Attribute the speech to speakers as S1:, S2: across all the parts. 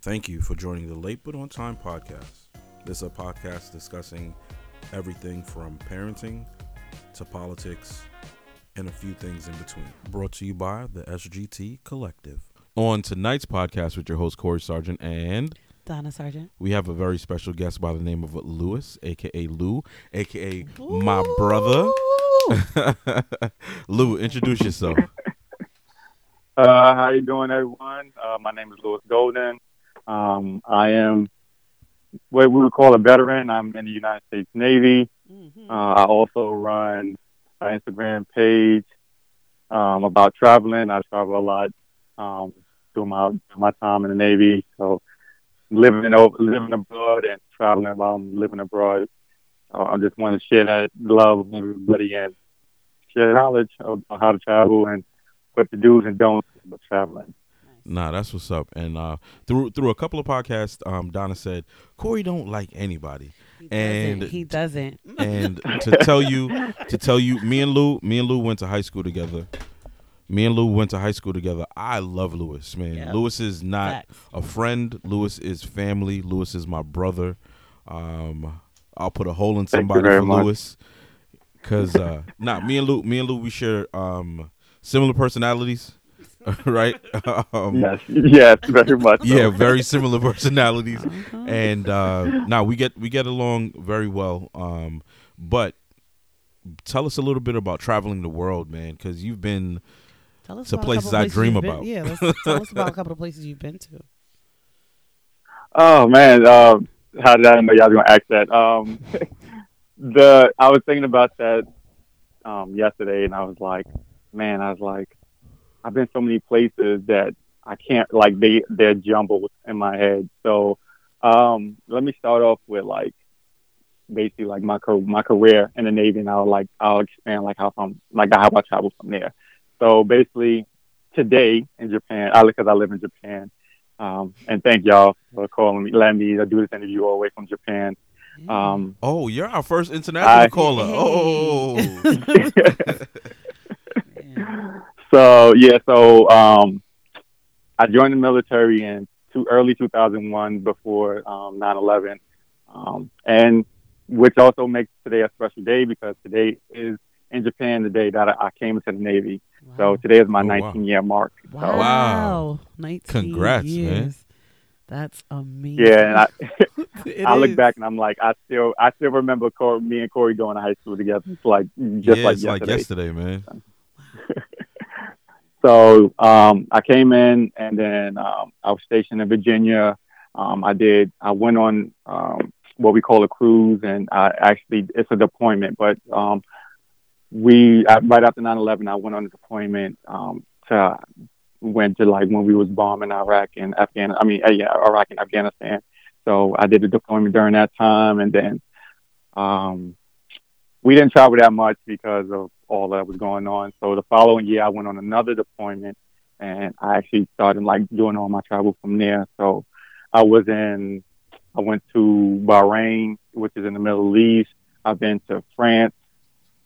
S1: Thank you for joining the Late But On Time podcast. This is a podcast discussing everything from parenting to politics and a few things in between. Brought to you by the SGT Collective. On tonight's podcast with your host Corey Sargent and
S2: Donna Sargent.
S1: we have a very special guest by the name of Lewis, aka Lou, aka my brother. Lou, introduce yourself.
S3: Uh, how you doing, everyone? Uh, my name is Louis Golden. Um, I am what we would call a veteran. I'm in the United States Navy.
S2: Mm-hmm.
S3: Uh, I also run an Instagram page um, about traveling. I travel a lot um, through my my time in the Navy. So living over, living abroad and traveling while I'm living abroad. Uh, I just want to share that love with everybody and share knowledge about how to travel and what the do's and don'ts of traveling.
S1: Nah, that's what's up. And uh, through through a couple of podcasts, um, Donna said Corey don't like anybody.
S2: He
S1: And-
S2: doesn't. he doesn't.
S1: And to tell you, to tell you, me and Lou, me and Lou went to high school together. Me and Lou went to high school together. I love Lewis, man.
S2: Yep.
S1: Lewis is not
S2: Facts.
S1: a friend. Lewis is family. Lewis is my brother. Um, I'll put a hole in somebody for
S3: much.
S1: Lewis. Cause uh, nah, me and Lou, me and Lou, we share um similar personalities, right? um,
S3: Yes, yes, very much. so.
S1: yeah, very similar personalities,
S2: Uh-huh.
S1: and uh, now we get we get along very well. Um, but tell us a little bit about traveling the world, man, because you've been
S2: Tell us
S1: to
S2: about a
S1: places I dream
S2: you've been-
S1: about.
S2: Yeah, let's tell us about a couple of places you've been to.
S3: Oh man, uh, how did I know y'all gonna ask that? Um, the I was thinking about that um, yesterday, and I was like, man, I was like, I've been so many places that I can't like they they're jumbled in my head. So um, let me start off with like basically like my car- my career in the Navy, and I'll like I'll expand like how from like how I travel from there. So basically, today in Japan, I because I live in Japan. Um, and thank y'all for calling me, letting me do this interview all the way from Japan. Um,
S1: oh, you're our first international
S3: I-
S1: caller.
S2: Hey.
S1: Oh,
S2: Yeah.
S3: So yeah, so um, I joined the military in two, early 2001 before um, 9/11, um, and which also makes today a special day because today is in Japan the day that I, I came into the Navy. So today is my
S1: Oh, wow.
S3: 19 year mark. So,
S2: Wow.
S1: Wow.
S2: 19
S1: Congrats, man.
S2: years. That's amazing.
S3: yeah, and I, I look
S2: is.
S3: back and I'm like, I still, I still remember Corey, me and Corey going to high school together. It's like just
S1: yeah,
S3: like
S1: it's
S3: yesterday.
S1: like yesterday, man.
S3: So um, I came in, and then um, I was stationed in Virginia. Um, I did. I went on um, what we call a cruise, and I actually it's a deployment. But um, we I, right after 9/11, I went on a deployment um, to went to like when we was bombing Iraq and Afghanistan. I mean, uh, yeah, Iraq and Afghanistan. So I did a deployment during that time, and then um, we didn't travel that much because of all that was going on. So the following year, I went on another deployment, and I actually started like doing all my travel from there. So I was in, I went to Bahrain, which is in the Middle East. I've been to France.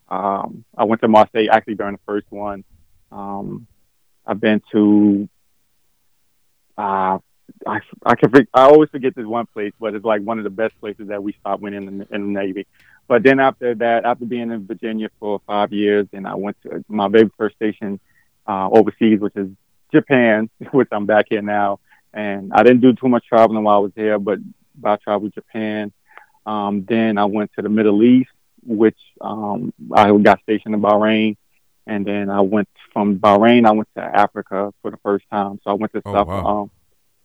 S3: Um, I went to Marseille actually during the first one. Um, I've been to, uh, I I can I always forget this one place, but it's like one of the best places that we stopped when in the, in the Navy. But then after that, after being in Virginia for five years, and I went to my very first station uh, overseas, which is Japan, which I'm back here now. And I didn't do too much traveling while I was here, but I traveled Japan. Um, then I went to the Middle East, which um, I got stationed in Bahrain. And then I went from Bahrain, I went to Africa for the first time. So I went to
S1: Oh,
S3: South,
S1: wow.
S3: um,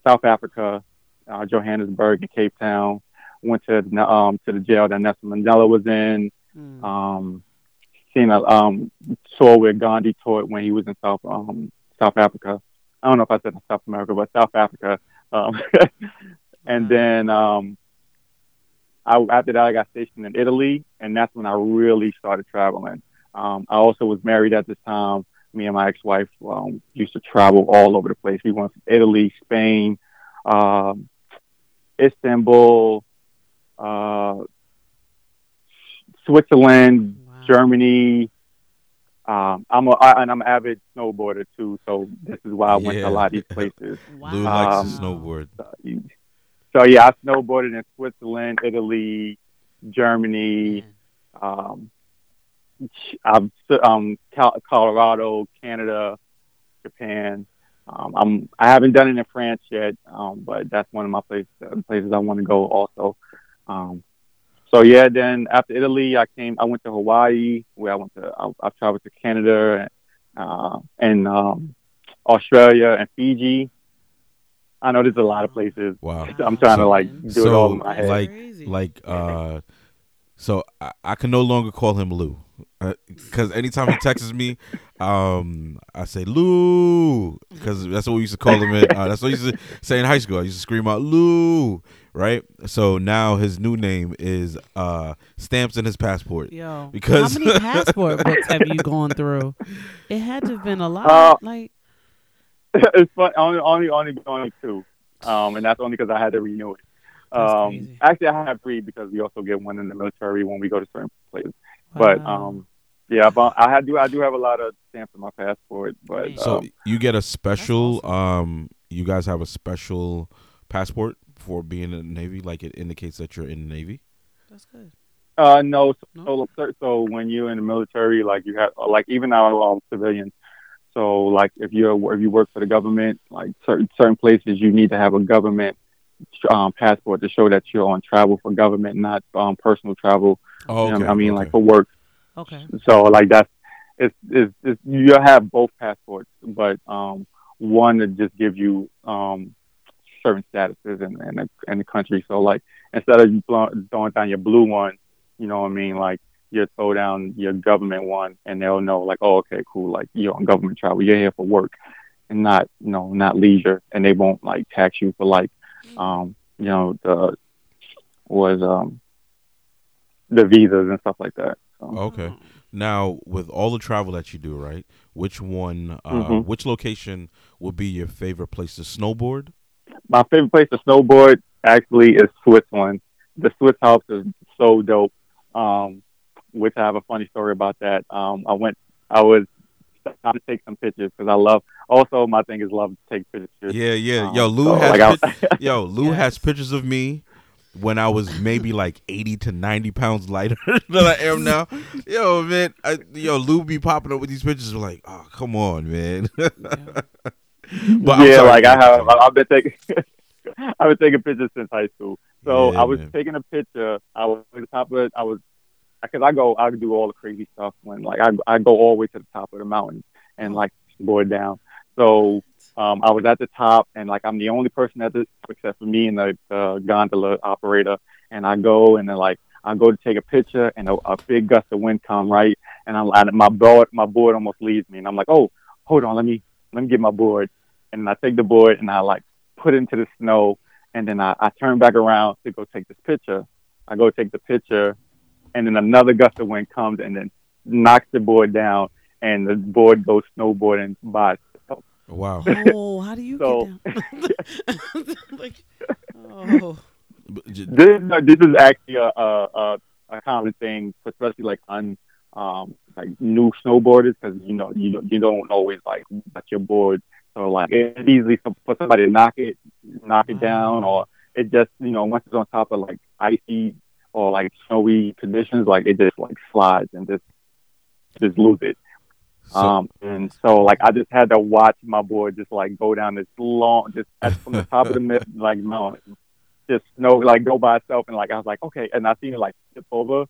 S3: South Africa, uh, Johannesburg, and Cape Town. Went to um, to the jail that Nelson Mandela was in.
S2: Mm.
S3: Um, seen a um, saw where Gandhi taught when he was in South um, South Africa. I don't know if I said in South America, but South Africa. Um, and then um, I, after that, I got stationed in Italy, and that's when I really started traveling. Um, I also was married at this time. Me and my ex-wife um, used to travel all over the place. We went from Italy, Spain, um, Istanbul, uh, Switzerland,
S2: Wow.
S3: Germany, Um, I'm a I, and I'm an avid snowboarder too, so this is why I went to a lot of these places.
S2: Wow.
S1: Lou likes
S3: Um,
S1: to snowboard.
S3: So, so yeah, I snowboarded in Switzerland, Italy, Germany. Um, I've um Colorado, Canada, Japan. Um, I'm I haven't done it in France yet, um, but that's one of my places places I want to go also. Um, so yeah, then after Italy, I came. I went to Hawaii, where I went to. I, I traveled to Canada, and, uh, and um, Australia and Fiji. I know there's a lot of places.
S1: Wow.
S3: I'm trying to like do it all in my head.
S1: like- Like, uh, so I, I can no longer call him Lou. Because anytime he texts me, um, I say Lou, because that's what we used to call him. In, uh, that's what we used to say in high school. I used to scream out Lou, right? So now his new name is uh, stamps in his passport.
S2: Yo,
S1: Because-
S2: how many passport books have you gone through? It had to have been a lot.
S3: Uh,
S2: like,
S3: it's fun. Only, only, only, only two, um, and that's only because I had to renew it.
S2: That's
S3: Um, actually, I have three because we also get one in the military when we go to certain places. But um, yeah, but I do I do have a lot of stamps in my passport. But
S1: So
S3: um,
S1: you get a special.
S2: awesome.
S1: Um, you guys have a special passport for being in the Navy. Like it indicates that you're in the Navy.
S2: that's good.
S3: uh, no,
S2: No?
S3: so, so when you're in the military, like you have like even now um, civilians. So like if you're if you work for the government, like certain certain places, you need to have a government um, passport to show that you're on travel for government, not um, personal travel.
S1: Oh,
S3: You know,
S1: okay,
S3: I mean,
S1: okay.
S3: like for work.
S2: Okay.
S3: So like that's it's it's, it's you have both passports, but um, one that just gives you um, certain statuses in in the, in the country. So like instead of you throwing down your blue one, you know what I mean, like you throw down your government one, and they'll know like, oh, okay, cool, like you're on government travel, you're here for work, and not you know not leisure, and they won't like tax you for like um, you know the was um the visas and stuff like that. So.
S1: Okay. Now, with all the travel that you do, right? Which one, uh,
S3: Mhm.
S1: which location would be your favorite place to snowboard?
S3: my favorite place to snowboard actually is Switzerland. The Swiss Alps is so dope. Um, which I have a funny story about that. Um, I went, I was trying to take some pictures because I love. Also, my thing is love to take pictures.
S1: Yeah, yeah.
S3: Um,
S1: Yo, Lou
S3: so,
S1: has
S3: like, I-
S1: pic- yo, Lou has pictures of me when I was maybe like eighty to ninety pounds lighter than I am now. Yo, man, I, yo, Lou be popping up with these pictures. Like, oh, come on, man. but I'm
S3: yeah,
S1: sorry,
S3: like I
S1: man.
S3: have. I've been taking. I've been taking pictures since high school. So
S1: Yeah,
S3: I was
S1: man.
S3: taking a picture. I was at the top of it. I was because I go. I do all the crazy stuff when like I I go all the way to the top of the mountain and like board down. So um, I was at the top and like I'm the only person at this except for me and the gondola operator. And I go and then like I go to take a picture and a, a big gust of wind come right and I'm my board my board almost leaves me and I'm like oh hold on let me let me get my board and I take the board and I like put it into the snow and then I, I turn back around to go take this picture. I go take the picture and then another gust of wind comes and then knocks the board down and the board goes snowboarding by itself.
S1: wow.
S2: Oh, how do you
S3: So-
S2: get down? like, oh,
S3: This, this is actually a, a, a, a common thing, especially like on um, like new snowboarders, because you know you you don't always like watch your board. So like it's easily for for somebody to knock it, knock it down, or it just you know once it's on top of like icy or like snowy conditions, like it just like slides and just just lose it.
S1: So,
S3: um, and so like I just had to watch my board just like go down this long, just from the top of the mid, like mountain, just snow like go by itself, and like I was like okay, and I seen it like tip over,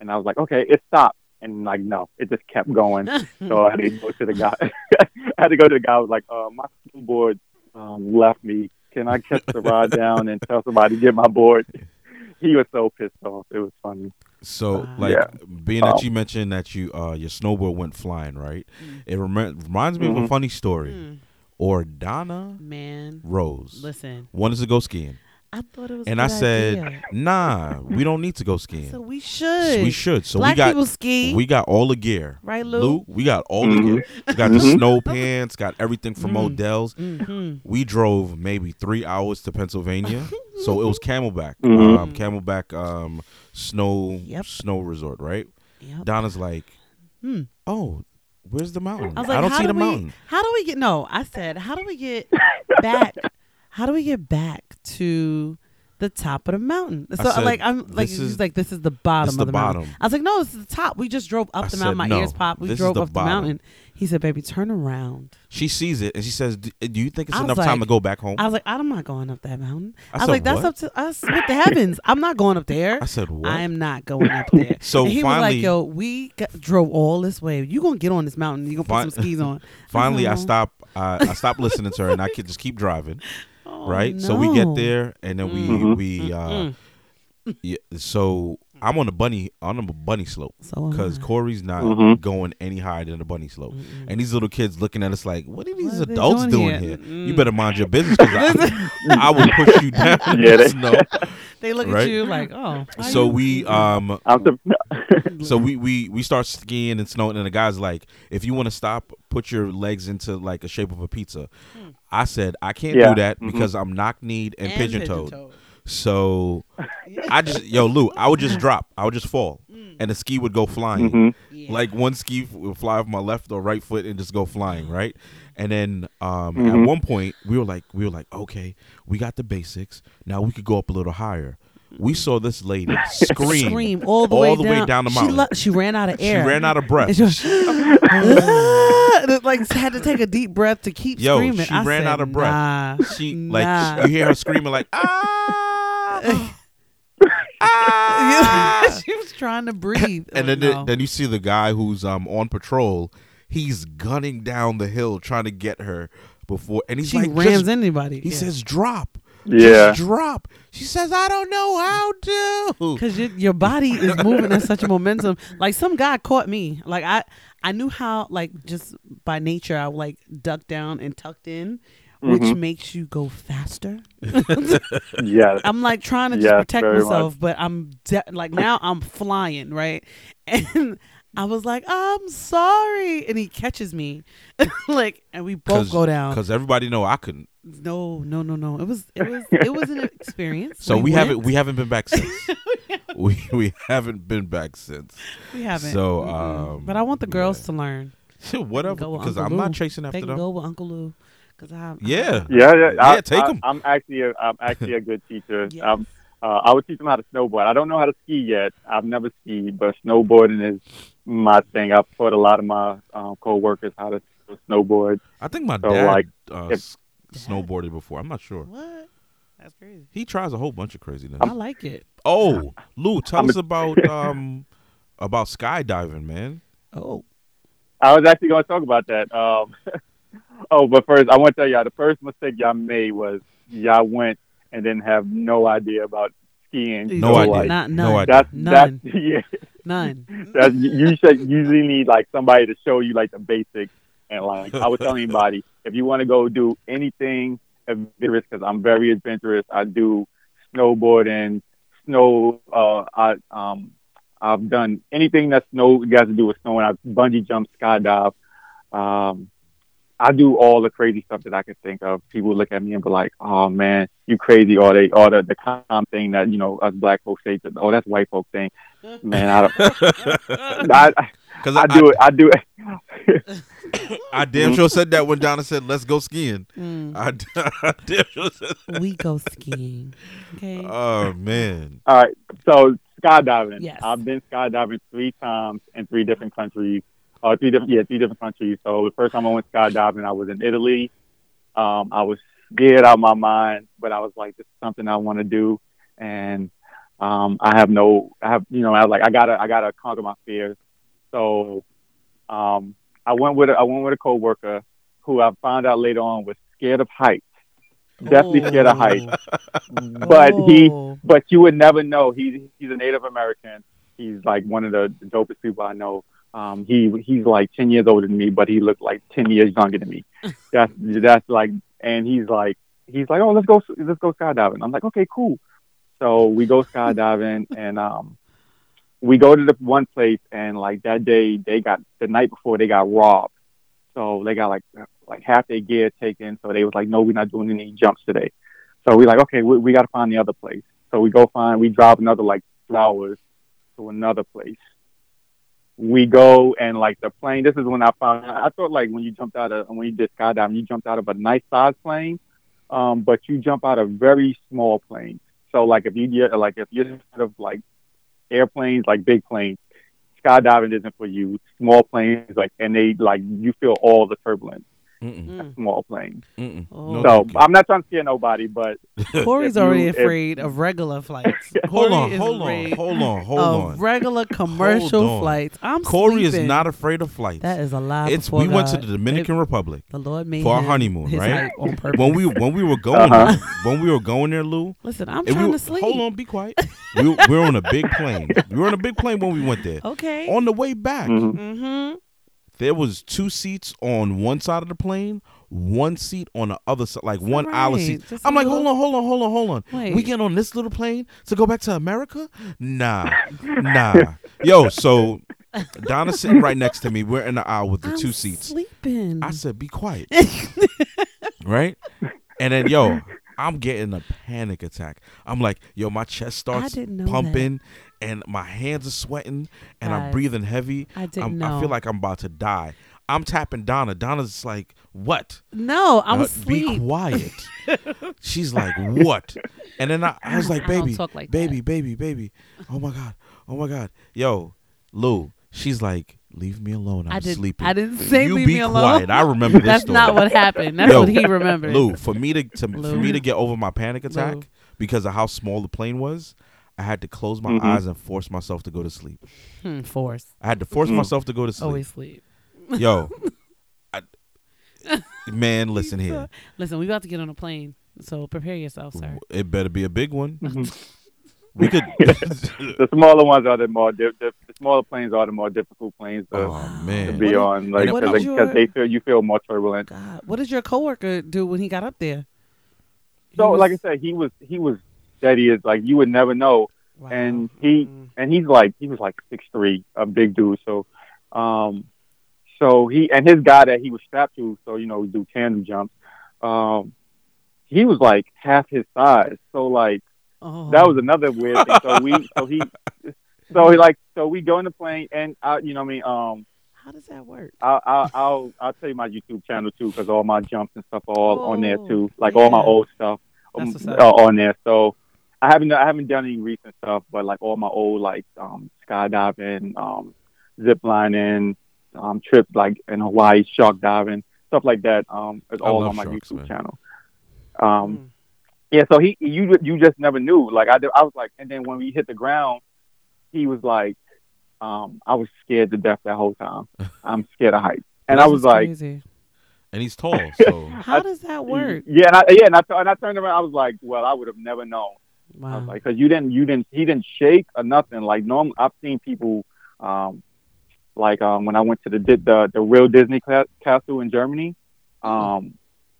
S3: and I was like okay, it stopped, and like no, it just kept going. so I had to go to the guy. I had to go to the guy. I was like, uh, my board um, left me. Can I catch the ride down and tell somebody to get my board? He was so pissed off. It was funny.
S1: so like
S3: Yeah.
S1: being that
S3: Um,
S1: you mentioned that you uh your snowboard went flying, right?
S2: Mm.
S1: It remi- reminds me of a
S3: Mhm.
S1: funny story.
S2: Mm,
S1: Ordana
S2: man,
S1: Rose
S2: listen,
S1: wanted to go skiing,
S2: I thought it was. a
S1: and I said,
S2: idea.
S1: "Nah, we don't need to go skiing.
S2: so we should.
S1: we should." So
S2: Black
S1: we got
S2: people ski,
S1: we got all the gear.
S2: right, Lou?
S1: we got all the
S3: Mhm.
S1: gear. We got the
S3: Mhm.
S1: snow pants, got everything from
S2: Mm.
S1: Odell's.
S2: hmm
S1: We drove maybe three hours to Pennsylvania, so it was Camelback,
S3: Mhm.
S1: um, Camelback um, snow
S2: Yep.
S1: snow resort, right?
S2: Yep.
S1: Donna's like,
S2: Hmm.
S1: oh, Where's the mountain?
S2: I was like,
S1: don't see
S2: do
S1: the
S2: we,
S1: mountain.
S2: How do we get? No, I said, how do we get back? How do we get back to the top of the mountain? So
S1: said,
S2: like, I'm like,
S1: this is-
S2: like, this is the bottom
S1: is
S2: of
S1: the
S2: the, mountain.
S1: bottom.
S2: I was like, no, this is the top. We just drove up
S1: I
S2: the
S1: said,
S2: mountain. My
S1: no,
S2: ears popped. We drove
S1: the
S2: up
S1: bottom.
S2: the mountain. He said, baby, turn around.
S1: She sees it and she says, "D- "Do you think it's
S2: I was
S1: enough time to go back home?"
S2: I was like, I'm not going up that mountain.
S1: I
S2: I, was
S1: said,
S2: like, that's
S1: "What?"
S2: up to us with the heavens. I'm not going up there.
S1: I said, "What?"
S2: I am not going up there.
S1: So
S2: and he was
S1: finally-
S2: like, "Yo, we got, drove all this way. You gonna get on this mountain? You gonna
S1: Fin-
S2: put some skis on?"
S1: Finally, I
S2: "Oh."
S1: stop. I, I stop listening to her, and I could just keep driving.
S2: Oh,
S1: right. So we get there, and then we
S3: Mhm.
S1: we uh,
S2: Mm-mm.
S1: yeah. So I'm on the bunny on a bunny slope because
S2: I.
S1: Corey's not
S3: Mhm.
S1: going any higher than the bunny slope,
S2: Mm-mm.
S1: and these little kids looking at us like, "What are these
S2: What are
S1: adults
S2: doing
S1: doing,
S2: here?
S1: here? You
S2: Mm.
S1: better mind your business, because I, I will push you down
S3: Yeah, they-
S1: snow."
S2: they look
S1: right?
S2: at you like, "Oh."
S1: So we um
S3: the,
S1: so we we we start skiing and snowing, and the guy's like, "If you want to stop, put your legs into like a shape of a pizza." I said, "I can't
S3: Yeah,
S1: do that
S3: mhm.
S1: because I'm knock kneed and,
S2: And
S1: pigeon toed." So I just yo Lou, I would just drop, I would just fall,
S2: Mm.
S1: and the ski would go flying.
S3: Mhm.
S2: Yeah.
S1: Like one ski would fly off my left or right foot and just go flying, right? And then um, at
S3: Mhm.
S1: one point we were like, we were like, okay, we got the basics. Now we could go up a little higher. We saw this lady scream,
S2: scream all the,
S1: all
S2: way,
S1: the
S2: down.
S1: way down the
S2: She,
S1: mountain.
S2: lo- she ran out of air.
S1: She ran out of breath.
S2: And she was, "Ah," like had to take a deep breath to keep
S1: Yo,
S2: screaming.
S1: she
S2: I
S1: ran
S2: said,
S1: out of breath.
S2: Nah.
S1: She like
S2: Nah.
S1: you hear her screaming like ah, ah.
S2: she was trying to breathe.
S1: and
S2: Oh,
S1: then
S2: no.
S1: then you see the guy who's um on patrol. He's gunning down the hill trying to get her before, and he's
S2: she
S1: like,
S2: rams
S1: just-
S2: anybody.
S1: he says, "Drop,
S3: yeah.
S1: just drop." She says, "I don't know how to."
S2: because your, your body is moving at such a momentum. Like some guy caught me. Like I I knew how like just by nature I like ducked down and tucked in, which
S3: Mhm.
S2: makes you go faster.
S3: Yeah.
S2: I'm like trying to just
S3: Yes,
S2: protect
S3: very
S2: myself, but I'm de- like now I'm flying right, and I was like, I'm sorry, and he catches me, like, and we both go down.
S1: because everybody know I couldn't.
S2: No, no, no, no. It was it was it was an experience.
S1: So we,
S2: went.
S1: haven't we haven't been back since. we we haven't been back since.
S2: we haven't.
S1: So, um,
S2: but I want the girls
S1: yeah.
S2: to learn.
S1: Whatever, because I'm not
S2: Lou.
S1: chasing
S2: They
S1: after
S2: can
S1: them.
S2: go with Uncle Lou, because I
S1: Yeah.
S3: Yeah, yeah.
S1: Yeah,
S3: I,
S1: take
S3: I,
S1: 'em.
S3: I'm actually a, I'm actually a good teacher.
S2: Yeah.
S3: Um, uh, I would teach them how to snowboard. I don't know how to ski yet. I've never skied, but snowboarding is my thing. I've taught a lot of my um, co-workers how to snowboard.
S1: I think my
S3: So,
S1: dad
S3: like,
S1: uh,
S3: if-
S1: s- snowboarded before. I'm not sure.
S2: What? That's crazy.
S1: He tries a whole bunch of craziness.
S2: I like it.
S1: oh, Lou, tell
S3: I'm a-
S1: us about um about skydiving, man.
S2: Oh,
S3: I was actually going to talk about that. Um, oh, but first, I want to tell y'all the first mistake y'all made was y'all went and didn't have no idea about skiing.
S1: No
S3: So,
S1: idea.
S3: like,
S2: Not
S1: No
S2: none.
S1: idea.
S3: That's
S2: None.
S3: that's yeah.
S2: None.
S3: That's, you should usually need like somebody to show you like the basics. And like I would tell anybody, if you want to go do anything adventurous, because I'm very adventurous, I do snowboarding, snow. Uh, I um, I've done anything that snow got to do with snow, and I've bungee jump, skydive. Um, I do all the crazy stuff that I could think of. People look at me and be like, "Oh man, you crazy!" Or they, or the the common thing that you know us black folks say, that, "Oh, that's white folk thing." Man, I don't. I, I,
S1: Because
S3: I
S1: I,
S3: do it. I do it.
S1: I damn sure said that when Donna said, "Let's go skiing."
S2: Mm.
S1: I, d- I damn sure said. That.
S2: we go skiing. Okay.
S1: Oh man,
S3: All right. So skydiving.
S2: Yes.
S3: I've been skydiving three times in three different countries. Uh, three different, yeah, three different countries. So the first time I went skydiving, I was in Italy. Um, I was scared out of my mind, but I was like, this is something I want to do, and um, I have no, I have, you know, I was like, I gotta, I gotta conquer my fears. So um, I went with, a, I went with a coworker who I found out later on was scared of heights. Definitely scared of heights. But he, but you would never know. He's he's a Native American. He's like one of the dopest people I know. Um, he he's like ten years older than me, but he looked like ten years younger than me. That's that's like, and he's like he's like, oh, let's go let's go skydiving. I'm like, okay, cool. So we go skydiving, and um, we go to the one place, and like that day, they got the night before they got robbed. So they got like like half their gear taken. So they was like, no, we're not doing any jumps today. So we like, okay, we, we got to find the other place. So we go find, we drive another like two hours to another place. We go and like the plane. This is when I found. I thought like when you jumped out of when you did skydiving, you jumped out of a nice size plane, um, but you jump out of very small planes. So like if you get like if you're out of like airplanes, like big planes, skydiving isn't for you. Small planes, like and they like you feel all the turbulence.
S1: Mm-mm.
S2: Mm.
S3: Small plane.
S2: Oh.
S3: So
S1: thank.
S3: I'm not trying to scare nobody, but
S2: Corey's
S3: if you-
S2: already
S3: if-
S2: afraid of regular flights.
S1: hold
S2: Corey
S1: on,
S2: is
S1: hold on,
S2: afraid
S1: hold on, hold
S2: of
S1: on.
S2: regular commercial
S1: on.
S2: flights. I'm
S1: Corey is
S2: sleeping.
S1: not afraid of flights.
S2: That is a lie.
S1: it's
S2: before
S1: we went to
S2: God.
S1: the Dominican Republic
S2: The Lord made
S1: for our
S2: him
S1: honeymoon,
S2: his
S1: right?
S2: height on purpose.
S1: when we when we were going
S3: Uh-huh.
S1: there, when we were going there, Lou.
S2: Listen, I'm
S1: and
S2: trying
S1: we,
S2: to sleep.
S1: Hold on, be quiet. we, we were on a big plane. We were on a big plane when we went there.
S2: Okay.
S1: On the way back,
S3: mhm.
S2: mm-hmm.
S1: There was two seats on one side of the plane, one seat on the other side, like one aisle seat. I'm like, hold on, hold on, hold on, hold on.
S2: Wait.
S1: We get on this little plane to go back to America? Nah, nah. Yo, so Donna's sitting right next to me. We're in the aisle with the
S2: I'm
S1: two seats.
S2: Sleeping.
S1: I said, be quiet. right? And then, yo, I'm getting a panic attack. I'm like, yo, my chest starts
S2: know that.
S1: And my hands are sweating and I'm breathing heavy.
S2: I didn't
S1: I'm,
S2: know.
S1: I feel like I'm about to die. I'm tapping Donna. Donna's like, what?
S2: no, I'm
S1: Uh, be quiet. She's like, what? And then I, I was like, baby,
S2: talk like
S1: baby, baby, baby. Oh my God. Oh my God. Yo, Lou, she's like, leave me alone. I'm
S2: I didn't.
S1: sleeping.
S2: I didn't say
S1: you
S2: leave me alone.
S1: quiet. I remember this
S2: That's
S1: story.
S2: not what happened. That's
S1: Yo,
S2: what he remembered.
S1: Lou, for me to, to for me to get over my panic attack
S2: Lou.
S1: because of how small the plane was, I had to close my
S3: Mhm.
S1: eyes and force myself to go to sleep.
S2: Hmm, force.
S1: I had to force
S3: Mhm.
S1: myself to go to sleep.
S2: Always sleep.
S1: Yo, I, man, listen here.
S2: Listen, we about to get on a plane, so prepare yourself, sir.
S1: It better be a big one.
S3: Mhm.
S1: We could.
S3: the smaller ones are the more di- the, the smaller planes are the more difficult planes to,
S1: oh
S3: to be
S2: What
S3: on, like because
S2: did your-
S3: they feel you feel more turbulent.
S2: God, what did your coworker do when he got up there? He
S3: So,
S2: was-
S3: like I said, he was he was steady as like you would never know,
S2: Wow.
S3: and he
S2: Mm.
S3: and he's like he was like six three, a big dude. So, um, so he and his guy that he was strapped to, so you know, do tandem jumps. Um, he was like half his size. So like
S2: Oh.
S3: that was another weird thing. So we so he so he like so we go in the plane and I you know what I mean um
S2: How does that work?
S3: I'll I'll I'll, I'll tell you my YouTube channel too because all my jumps and stuff are all on there
S2: Oh,
S3: too. Like all my old stuff um, on there. So I haven't I haven't done any recent stuff, but like all my old like um skydiving, um zip lining, um trips like in Hawaii, shark diving, stuff like that. Um is
S1: I
S3: all on my
S1: sharks,
S3: YouTube
S1: man.
S3: channel. Um
S2: Mm.
S3: yeah, so he you you just never knew. Like I did- I was like, and then when we hit the ground, he was like, um, I was scared to death that whole time. I'm scared of heights, and I was like,
S2: crazy.
S1: and he's tall. So
S2: how does that work?
S3: yeah, and I, yeah, and I, and I turned around, I was like, well, I would have never known.
S2: Wow.
S3: like, because you didn't, you didn't, he didn't shake or nothing. Like normal, I've seen people, um, like um, when I went to the the the real Disney castle in Germany, um,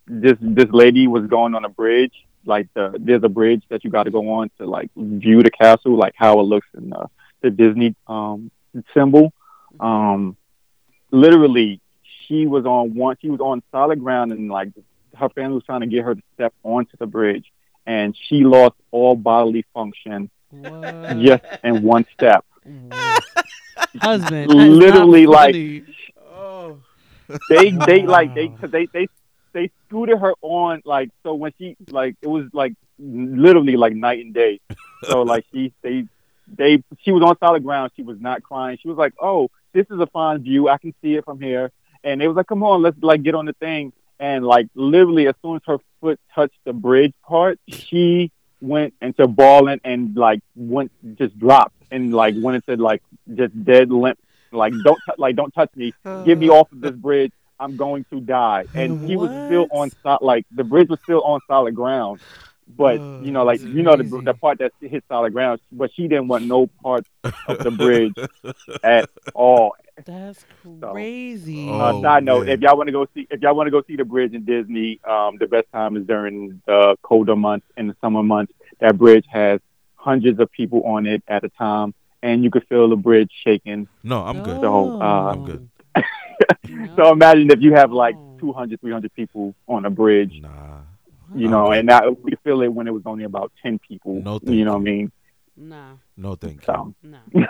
S3: this this lady was going on a bridge. Like the there's a bridge that you got to go on to like view the castle, like how it looks in the the Disney um symbol. Um, literally, she was on one. She was on solid ground, and like her family was trying to get her to step onto the bridge, and she lost all bodily function
S2: What?
S3: just in one step.
S2: Husband. that is not
S3: Literally, like-
S1: oh,
S3: They they like they cause they they they scooted her on like so when she like it was like literally like night and day. So like she they they she was on solid ground. She was not crying. She was like, "Oh, this is a fine view. I can see it from here." And they was like, "Come on, let's like get on the thing." And like literally, as soon as her foot touched the bridge part, she went into bawling and like went just dropped and like went into like just dead limp. Like don't t- like don't touch me. Get me uh. off of this bridge. I'm going to die. And he was still on so- like the bridge was still on solid ground. But
S1: Oh,
S3: you know, like you know the the part that hit solid ground, but she didn't want no part of the bridge at all.
S2: That's crazy.
S1: Oh,
S3: uh, side note:
S1: man.
S3: If y'all want to go see, if y'all want to go see the bridge in Disney, um, the best time is during the colder months and the summer months. That bridge has hundreds of people on it at a time, and you could feel the bridge shaking.
S1: no, I'm good.
S3: So, uh,
S1: I'm good.
S3: So imagine if you have like
S2: No.
S3: 200, 300 people on a bridge,
S1: Nah,
S3: you know, and that we feel it when it was only about 10 people.
S1: No,
S3: you know what I mean?
S2: Nah,
S1: No, thank you.
S3: So
S2: nah.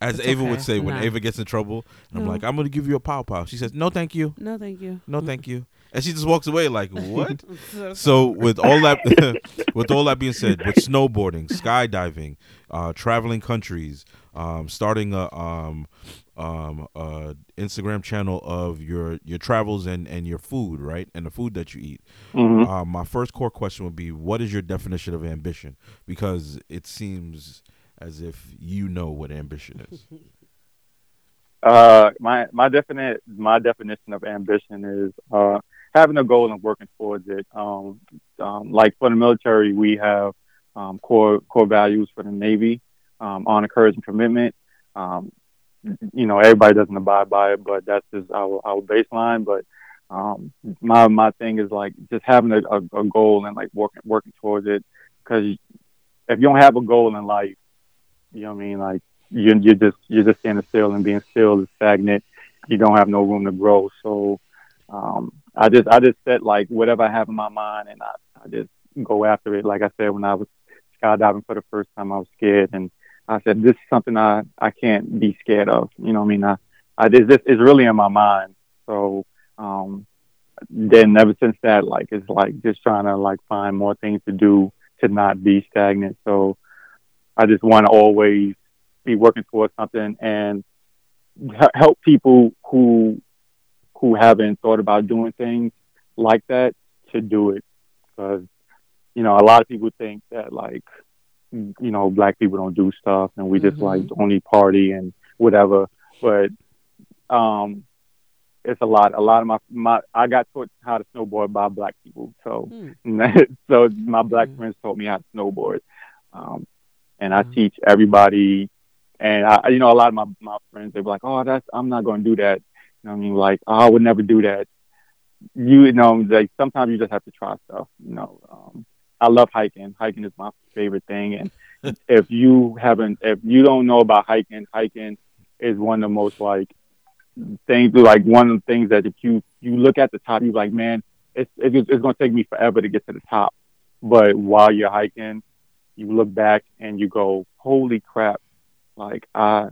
S1: As
S2: It's
S1: Ava
S2: okay.
S1: would say when
S2: Nah.
S1: Ava gets in trouble, and I'm like, I'm gonna give you a pow pow. She says, No, thank you.
S2: No, thank you.
S1: No, mm. thank you. And she just walks away like, what? so with all that, with all that being said, with snowboarding, skydiving, uh, traveling countries, um, starting a um, um, uh, Instagram channel of your your travels and and your food, right, and the food that you eat.
S3: mhm.
S1: Uh, my first core question would be, what is your definition of ambition? Because it seems as if you know what ambition is.
S3: Uh, my my definite my definition of ambition is uh, having a goal and working towards it. Um, um, like for the military, we have um, core core values for the Navy: um, honor, courage, and commitment. Um, you know, everybody doesn't abide by it, but that's just our our baseline. But um, my my thing is like just having a, a, a goal and like working working towards it. Because if you don't have a goal in life, you know what I mean, like you you're just you're just standing still and being still is stagnant. You don't have no room to grow. So um, I just I just set like whatever I have in my mind and I, I just go after it. Like I said, when I was skydiving for the first time, I was scared and I said this is something I I can't be scared of. You know what I mean? I I this this is really in my mind. So um, then ever since that, like it's like just trying to like find more things to do to not be stagnant. So I just want to always be working towards something and help people who who haven't thought about doing things like that to do it because you know a lot of people think that like you know black people don't do stuff and we just
S2: Mhm.
S3: like only party and whatever but um it's a lot a lot of my my I got taught how to snowboard by black people so
S2: Hmm.
S3: so my black
S2: Mhm.
S3: friends taught me how to snowboard, um, and I
S2: Mhm.
S3: teach everybody. And I, you know, a lot of my my friends they were like, "Oh, that's I'm not going to do that." You know, what I mean, like, oh, I would never do that. You know, like sometimes you just have to try stuff. You know, um, I love hiking. Hiking is my favorite thing, and if you haven't, if you don't know about hiking, hiking is one of the most like things. Like one of the things that if you you look at the top, you're like, man, it's it's, it's going to take me forever to get to the top. But while you're hiking, you look back and you go, "Holy crap!" Like I,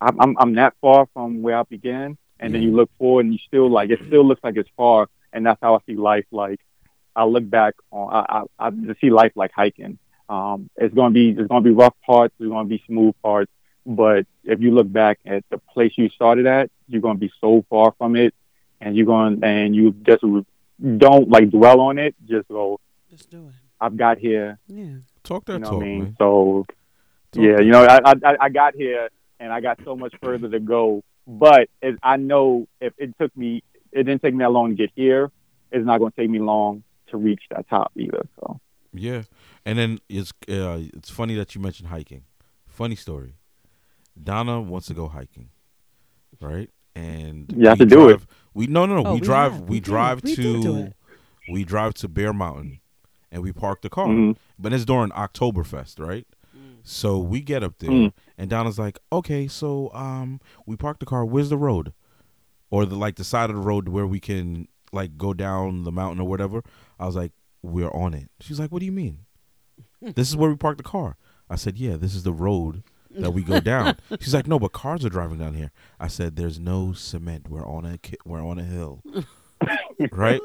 S3: I'm I'm, I'm that far from where I began, and then you look forward and you still like it still looks like it's far, and that's how I see life. Like I look back on I I, I just see life like hiking. Um, it's gonna be it's gonna be rough parts, there's gonna be smooth parts, but if you look back at the place you started at, you're gonna be so far from it, and you're going to and you just don't like dwell on it. Just go.
S2: Just do it.
S3: I've got here.
S2: Yeah.
S1: Talk that
S3: You know
S1: talk,
S3: what I mean?
S1: man.
S3: So
S1: Talk
S3: yeah, you know, I, I I got here and I got so much further to go. But it, I know if it took me, it didn't take me that long to get here. It's not going to take me long to reach that top either. So
S1: Yeah, and then it's uh, it's funny that you mentioned hiking. Funny story. Donna wants to go hiking, right? And
S3: You have
S1: we
S3: to do it.
S1: drive- We no no no.
S2: Oh,
S1: we
S2: we
S1: drive.
S2: have.
S1: we
S2: We
S1: drive
S2: We do
S1: to.
S2: it.
S1: We drive to Bear Mountain, and we park the car.
S3: mhm.
S1: But it's during Oktoberfest, right? So we get up there,
S3: Mm.
S1: and Donna's like, "Okay, so um, we park the car. Where's the road, or the like the side of the road where we can like go down the mountain or whatever?" I was like, "We're on it." She's like, "What do you mean? this is where we park the car." I said, "Yeah, this is the road that we go down." She's like, "No, but cars are driving down here." I said, "There's no cement. We're on a we're on a hill." Right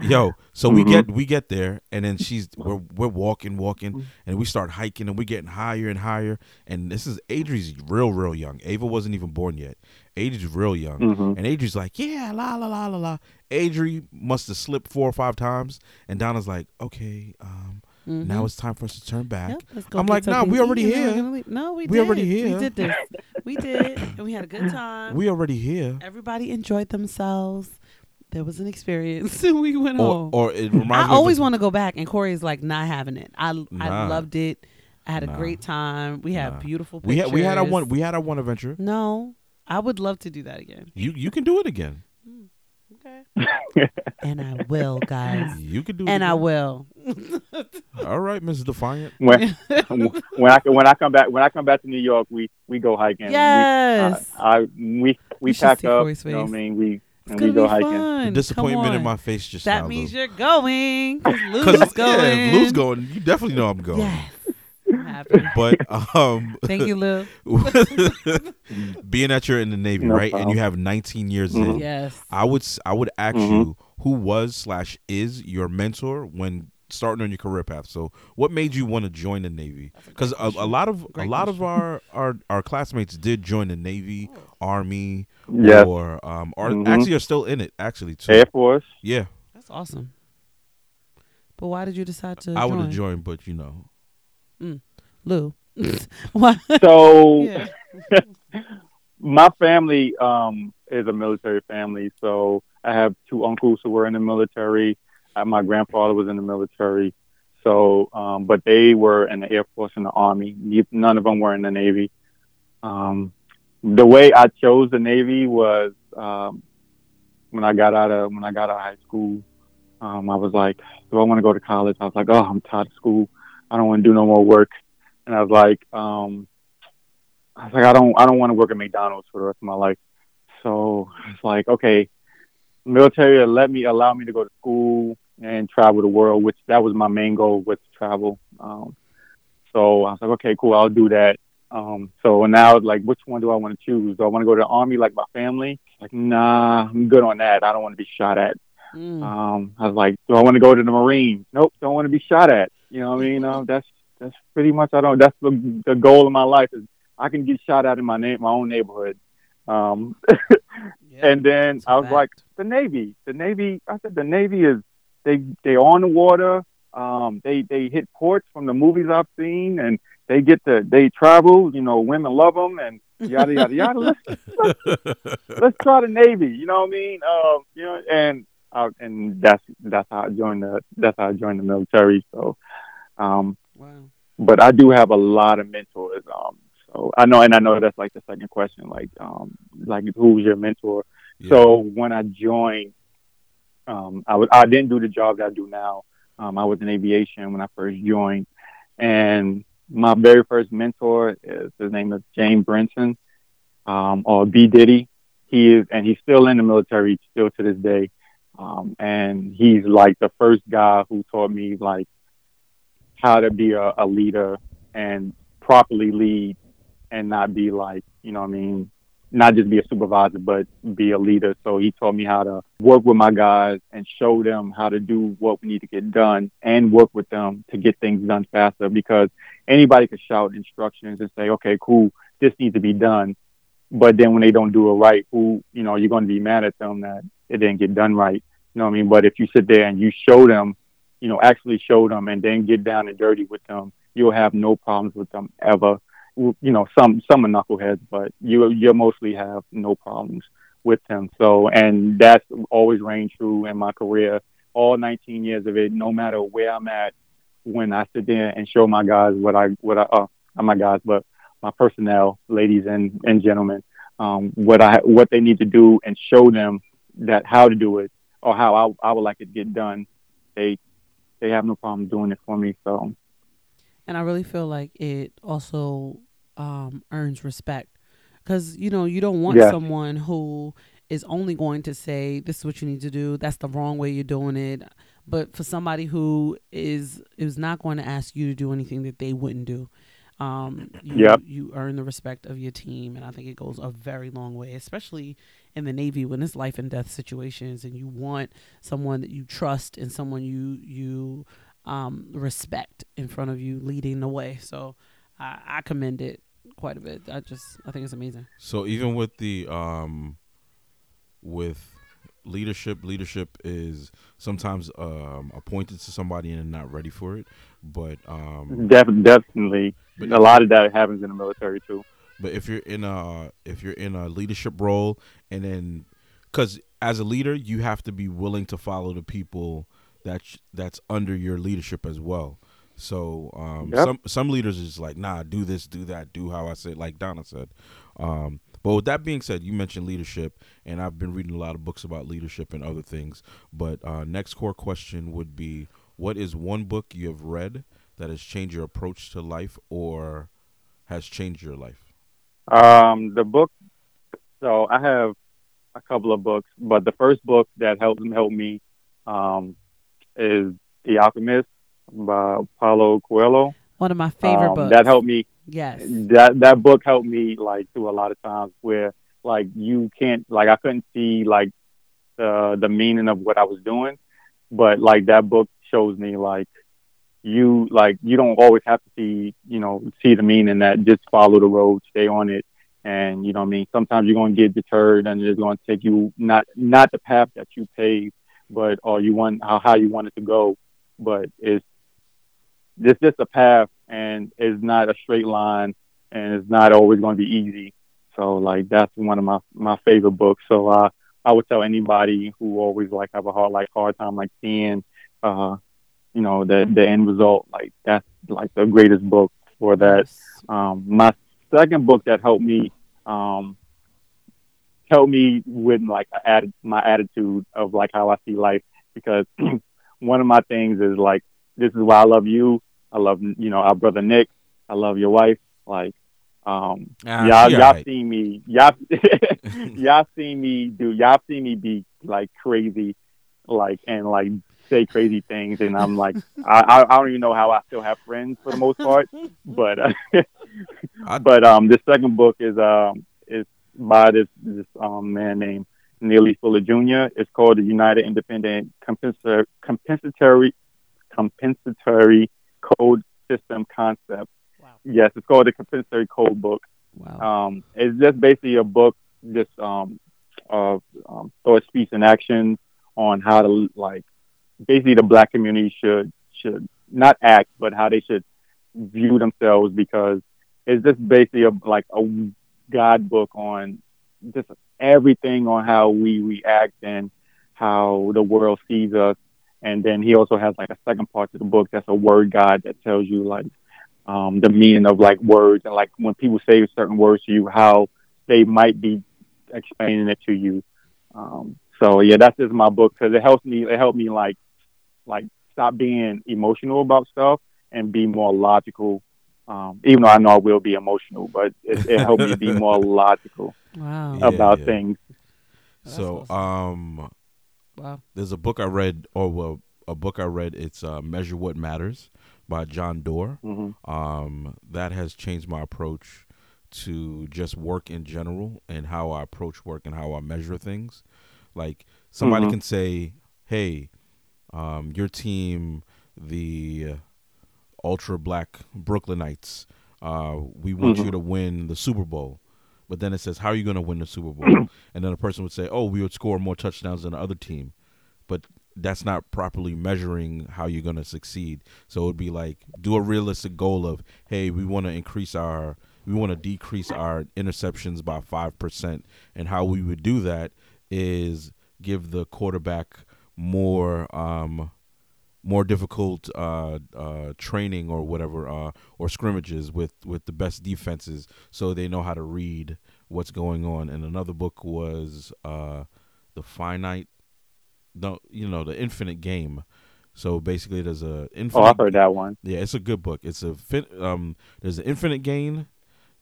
S1: yo so we
S3: Mhm.
S1: get we get there and then she's we're we're walking walking and we start hiking and we're getting higher and higher and this is adri's real real young ava wasn't even born yet adri's real young
S3: Mhm.
S1: and adri's like yeah la la la la la adri must have slipped four or five times and donna's like okay um
S2: Mhm.
S1: now it's time for us to turn back
S2: Yep,
S1: I'm like, nah, we already
S2: eat and then we're
S1: here.
S2: No, we,
S1: We
S2: did.
S1: already here.
S2: We did this. We did, and we had a good time.
S1: we already here
S2: Everybody enjoyed themselves. There was an experience. we went
S1: or,
S2: home.
S1: or it reminds
S2: I
S1: of
S2: always want to go back, and Corey's like not having it. I
S1: Nah.
S2: I loved it. I had a great time. We had
S1: Nah.
S2: beautiful
S1: we
S2: pictures.
S1: had we had our one we had our one adventure
S2: No, I would love to do that again.
S1: you you can do it again mm,
S2: Okay. and I will, guys.
S1: you can do it
S2: And I will.
S1: all right mrs defiant
S3: when when I when I come back when I come back to New York, we we go hiking.
S2: Yes.
S3: We, I, I we we
S2: You
S3: pack up. You know what I mean? We
S2: It's
S3: and
S2: gonna
S3: we go
S2: be
S3: hiking.
S2: fun.
S1: the
S2: Come
S1: disappointment in
S2: on.
S1: my face just
S2: That
S1: now,
S2: means
S1: Lou.
S2: you're going. 'cause Lou's
S1: Cause
S2: going.
S1: yeah, if Lou's going, you definitely know I'm going.
S2: Yes. I'm happy.
S1: But um,
S2: Thank you, Lil.
S1: being that you're in the Navy,
S3: No
S1: right, and you have 19 years
S3: Mhm.
S1: in,
S2: Yes.
S1: I would s- I would ask
S3: Mhm.
S1: you who was slash is your mentor when starting on your career path. So, what made you want to join the Navy? Because a, a lot of
S2: Great
S1: a lot of our, our our classmates did join the Navy, Army,
S3: Yes,
S1: or um, or
S3: Mhm.
S1: actually are still in it. Actually, too.
S3: Air Force.
S1: Yeah,
S2: That's awesome. But why did you decide to
S1: I would
S2: join?
S1: have joined, but you know, mm.
S2: Lou. why?
S3: So my family um, is a military family. So I have two uncles who were in the military. My grandfather was in the military. So, um, but they were in the Air Force and the Army. None of them were in the Navy. Um, the way I chose the Navy was um, when I got out of when I got out of high school. Um, I was like, do I want to go to college? I was like, oh, I'm tired of school. I don't want to do no more work. And I was like, um, I was like, I don't, I don't want to work at McDonald's for the rest of my life. So it's like, okay, military let me allow me to go to school and travel the world, which that was my main goal to travel. Um, so I was like, okay, cool, I'll do that. Um, so now, like, which one do I want to choose? Do I want to go to the army like my family? Like, nah, I'm good on that. I don't want to be shot at.
S2: Mm.
S3: Um, I was like, do I want to go to the Marines? Nope, don't want to be shot at. You know what I mean? Um, that's that's pretty much I don't. That's the the goal of my life is I can get shot at in my name, my own neighborhood. Um,
S2: Yeah.
S3: and then I was like, the Navy. The Navy. I said the Navy is they they on the water. Um, they they hit ports from the movies I've seen, and they get to they travel. You know, women love them, and yada yada yada. Let's let's try the Navy. You know what I mean? Um, you know, and uh, and that's that's how I joined the that's how I joined the military. So, um,
S2: wow.
S3: but I do have a lot of mentors. Um, so I know, and I know that's like the second question, like um, like who's your mentor?
S1: Yeah.
S3: So when I joined, um, I I didn't do the job that I do now. Um, I was in aviation when I first joined, and my very first mentor is his name is James Brinson, um, or B Diddy. He is, and he's still in the military still to this day. Um, and he's like the first guy who taught me like how to be a, a leader and properly lead and not be like, you know what I mean, not just be a supervisor, but be a leader. So he taught me how to work with my guys and show them how to do what we need to get done and work with them to get things done faster because anybody could shout instructions and say, okay, cool, this needs to be done. But then when they don't do it right, who, you know, you're going to be mad at them that it didn't get done right. You know what I mean? But if you sit there and you show them, you know, actually show them and then get down and dirty with them, you'll have no problems with them ever. You know, some some are knuckleheads, but you you mostly have no problems with them. So, and that's always reigned true in my career, all 19 years of it. No matter where I'm at, when I sit there and show my guys what I what I uh, not my guys, but my personnel, ladies and and gentlemen, um, what I what they need to do and show them that how to do it or how I I would like it to get done. They they have no problem doing it for me. So
S2: And I really feel like it also um, earns respect because you know you don't want
S3: Yes.
S2: someone who is only going to say this is what you need to do. That's the wrong way you're doing it. But for somebody who is is not going to ask you to do anything that they wouldn't do, um, you,
S3: Yep.
S2: you earn the respect of your team, and I think it goes a very long way, especially in the Navy when it's life and death situations, and you want someone that you trust and someone you you um, respect in front of you leading the way. So I, I commend it quite a bit. I just I think it's amazing.
S1: So even with the um with leadership, leadership is sometimes um appointed to somebody and they're not ready for it. But um
S3: def- definitely,
S1: but,
S3: a lot of that happens in the military too.
S1: but if you're in a if you're in a leadership role and then cuz as a leader, you have to be willing to follow the people that that's under your leadership as well. So um,
S3: Yep.
S1: some some leaders is like, nah, do this, do that, do how I said, like Donna said. Um, but with that being said, you mentioned leadership, and I've been reading a lot of books about leadership and other things. But uh, next core question would be, what is one book you have read that has changed your approach to life or has changed your life?
S3: Um, the book. So I have a couple of books, but the first book that helped helped me um, is The Alchemist by Paulo Coelho.
S2: One of my favorite
S3: Um,
S2: books.
S3: That helped me.
S2: Yes.
S3: That that book helped me like through a lot of times where like you can't like I couldn't see like the the meaning of what I was doing, but like that book shows me like you like you don't always have to see you know see the meaning that just follow the road, stay on it, and you know what I mean. Sometimes you're gonna get deterred and it's gonna take you not not the path that you paved, but or you want how how you want it to go, but it's it's just a path and it's not a straight line and it's not always going to be easy. So like that's one of my my favorite books. So uh, I would tell anybody who always like have a hard like hard time like seeing uh, you know the the end result like that's like the greatest book for that. Um, my second book that helped me um, helped me with like a atti- my attitude of like how I see life because one of my things is like this is why I love you. I love you know our brother Nick. I love your wife. Like um,
S1: Ah,
S3: y'all y'all
S1: alright.
S3: seen me y'all y'all seen me do y'all seen me be like crazy like and like say crazy things and I'm like I I don't even know how I still have friends for the most part but uh, but um the second book is um is by this this um man named Neely Fuller Jr. It's called the United Independent Compensatory Compensatory Code System Concept.
S2: Wow.
S3: Yes, it's called the Compensatory Code Book.
S2: Wow.
S3: Um, it's just basically a book just um, of um, thought, speech, and action on how to like basically the black community should should not act, but how they should view themselves because it's just basically a, like a guidebook on just everything on how we react and how the world sees us. And then he also has like a second part to the book that's a word guide that tells you like um, the meaning of like words and like when people say certain words to you, how they might be explaining it to you. Um, so yeah, that's just my book because it helps me. It helped me like like stop being emotional about stuff and be more logical. Um, even though I know I will be emotional, but it, it helped me be more logical
S2: Wow.
S3: About
S1: yeah.
S3: things.
S1: So
S2: awesome.
S1: um
S2: Wow.
S1: there's a book I read or well a book I read it's uh, Measure What Matters by John Doerr.
S3: hmm
S1: um, that has changed my approach to just work in general and how I approach work and how I measure things. Like somebody
S3: Mhm.
S1: can say, "Hey, um, your team, the ultra black Brooklynites, uh, we want
S3: Mhm.
S1: you to win the Super Bowl." But then it says, "How are you going to win the Super Bowl?" and then a person would say, "Oh, we would score more touchdowns than the other team," but that's not properly measuring how you're going to succeed. So it would be like do a realistic goal of, hey, we want to increase our, we want to decrease our interceptions by five percent, and how we would do that is give the quarterback more, um, more difficult uh, uh, training or whatever, uh, or scrimmages with with the best defenses, so they know how to read what's going on. And another book was uh, the finite, the you know the infinite game. So basically, there's a infinite.
S3: Oh, I've heard that one.
S1: Yeah, it's a good book. It's a fin- um. There's an infinite game,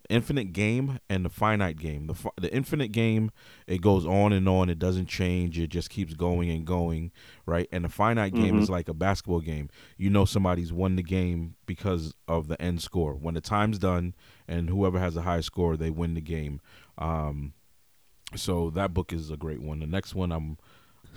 S1: infinite game, and the finite game. The the infinite game, it goes on and on. It doesn't change. It just keeps going and going, right? And the finite game
S3: Mhm.
S1: is like a basketball game. You know somebody's won the game because of the end score. When the time's done, and whoever has the highest score, they win the game. Um, so that book is a great one. The next one, I'm.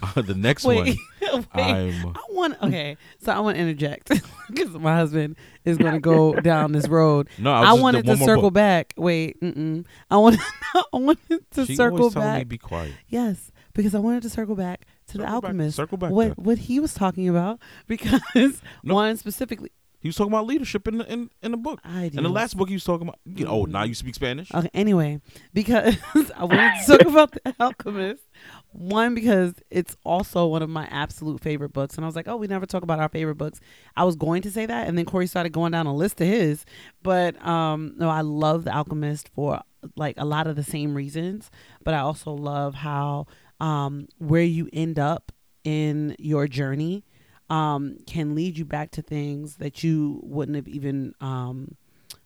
S1: the next
S2: Wait.
S1: one,
S2: Wait.
S1: I'm.
S2: I want okay, so I want to interject because my husband is going to go down this road.
S1: No,
S2: I,
S1: was just-
S2: wanted to circle
S1: book.
S2: back. Wait, mm-mm. I wanted, I wanted to
S1: She
S2: circle
S1: telling me
S2: back.
S1: be quiet.
S2: Yes, because I wanted to circle back to the
S1: Circle back-
S2: alchemist.
S1: circle back
S2: what
S1: there.
S2: what he was talking about because
S1: No.
S2: one specifically.
S1: He was talking about leadership in the in, in the book.
S2: I
S1: In the last book, he was talking about. You know, oh, now you speak Spanish.
S2: Okay, anyway, because I wanted to talk about The Alchemist. One, because it's also one of my absolute favorite books. And I was like, oh, we never talk about our favorite books. I was going to say that. And then Corey started going down a list of his. But um, no, I love The Alchemist for like a lot of the same reasons. But I also love how um, where you end up in your journey um, can lead you back to things that you wouldn't have even. Um,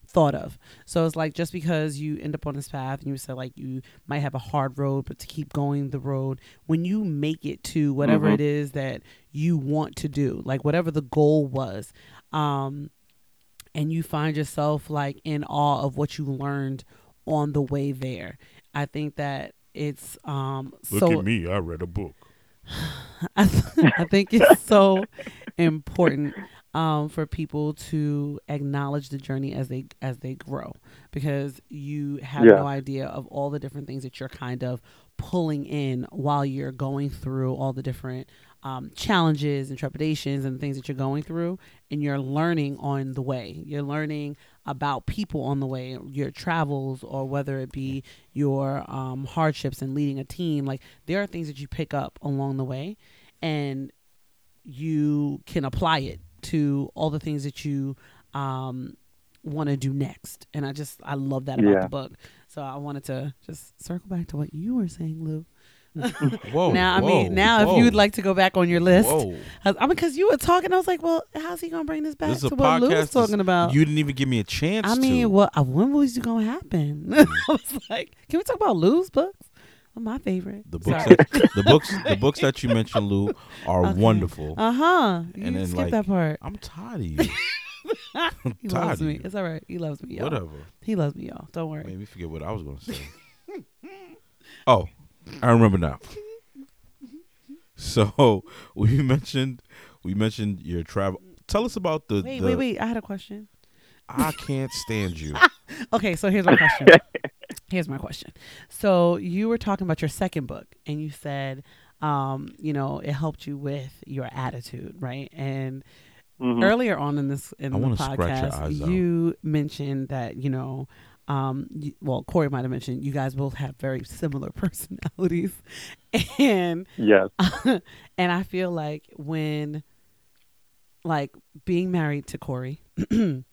S2: thought of. So it's like just because you end up on this path and you said like you might have a hard road, but to keep going the road, when you make it to whatever
S3: Mhm.
S2: it is that you want to do, like whatever the goal was, um, and you find yourself like in awe of what you learned on the way there. I think that it's um
S1: Look
S2: so
S1: at me, I read a book.
S2: I, th- I think it's so important um, for people to acknowledge the journey as they as they grow because you have
S3: Yeah.
S2: no idea of all the different things that you're kind of pulling in while you're going through all the different um, challenges and trepidations and things that you're going through and you're learning on the way. You're learning about people on the way your travels or whether it be your um, hardships and leading a team. Like there are things that you pick up along the way and you can apply it to all the things that you um, want to do next. And i just i love that about
S3: Yeah.
S2: the book. So i wanted to just circle back to what you were saying lou
S1: Whoa.
S2: now i
S1: whoa,
S2: mean now if you would like to go back on your list
S1: Whoa.
S2: I mean, because you were talking, I was like, "Well, how's he gonna bring this back
S1: This
S2: to what Lou was talking about?"
S1: You didn't even give me a chance
S2: I mean,
S1: to.
S2: what? uh, when was it gonna happen? I was like, "Can we talk about Lou's books? Well, my favorite."
S1: the books
S2: Sorry.
S1: that, the books the books that you mentioned, Lou, are
S2: Okay.
S1: wonderful.
S2: Uh huh.
S1: And then,
S2: skip
S1: like,
S2: that part.
S1: I'm tired of you.
S2: He
S1: tired
S2: loves me. It's all right. He loves me, y'all.
S1: Whatever.
S2: He loves me, y'all. Don't worry.
S1: Made me forget what I was gonna say. oh, I remember now. So we mentioned we mentioned your travel. Tell us about the.
S2: Wait,
S1: the
S2: wait, wait. I had a question.
S1: I can't stand you.
S2: Okay, so here's my question. here's my question. So you were talking about your second book, and you said, um, you know, it helped you with your attitude, right? And
S3: Mhm.
S2: earlier on in this in
S1: I
S2: the
S1: wanna scratch your
S2: podcast,
S1: eyes out.
S2: you mentioned that you know, um, well, Corey might have mentioned you guys both have very similar personalities, and
S3: Yes.
S2: and I feel like when, like, being married to Corey, being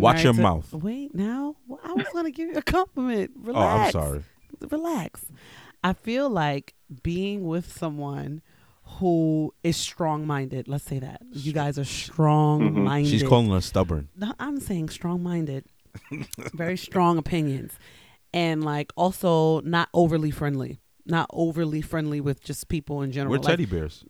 S1: Watch your
S2: to-
S1: mouth.
S2: Wait, now Well, I was gonna give you a compliment.
S1: Oh, I'm sorry.
S2: Relax. I feel like being with someone who is strong minded. Let's say that you guys are strong minded.
S1: She's calling us stubborn.
S2: No, I'm saying strong minded. Very strong opinions. And like also not overly friendly. Not overly friendly with just people in general.
S1: We're
S2: Like,
S1: teddy bears.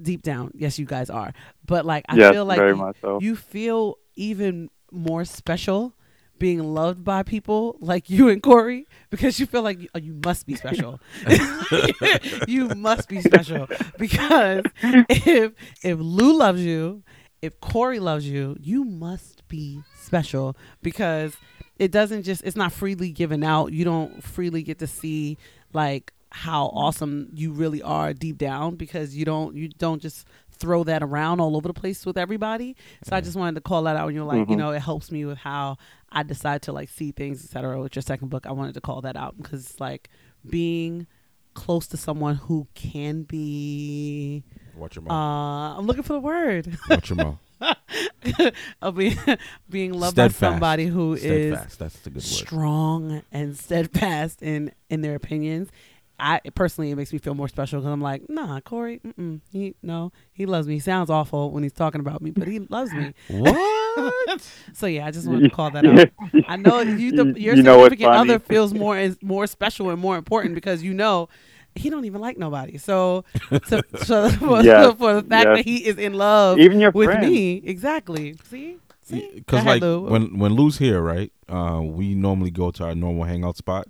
S2: deep down, yes, you guys are. But like I
S3: yes,
S2: feel like
S3: very
S2: you,
S3: much so.
S2: you feel even more special being loved by people like you and Corey because you feel like you, oh, you must be special. you must be special because if if Lou loves you, if Corey loves you, you must be special because it doesn't just it's not freely given out. You don't freely get to see like how awesome you really are deep down because you don't you don't just throw that around all over the place with everybody. So I just wanted to call that out. And you're like, you
S3: Mhm.
S2: know, it helps me with how I decide to like see things, etc. With your second book, I wanted to call that out because it's like being close to someone who can be.
S1: Watch your
S2: Uh,
S1: mouth.
S2: I'm looking for the word.
S1: Watch your mouth.
S2: of being being loved by somebody who is
S1: Steadfast. That's the good word.
S2: strong and steadfast in in their opinions. I personally, it makes me feel more special because I'm like, nah, Corey, mm-mm, he no, he loves me. He sounds awful when he's talking about me, but he loves me.
S1: What?
S2: So yeah, I just wanted to call that out. I know you, the, your
S3: You
S2: significant other feels more is more special and more important because you know he don't even like nobody. So, so, so for,
S3: Yes,
S2: for the fact
S3: yes.
S2: that he is in love
S3: Even your
S2: with
S3: friends.
S2: me, exactly. See, see,
S1: Because like
S2: Lou.
S1: when when Lou's here, right? Uh, we normally go to our normal hangout spot,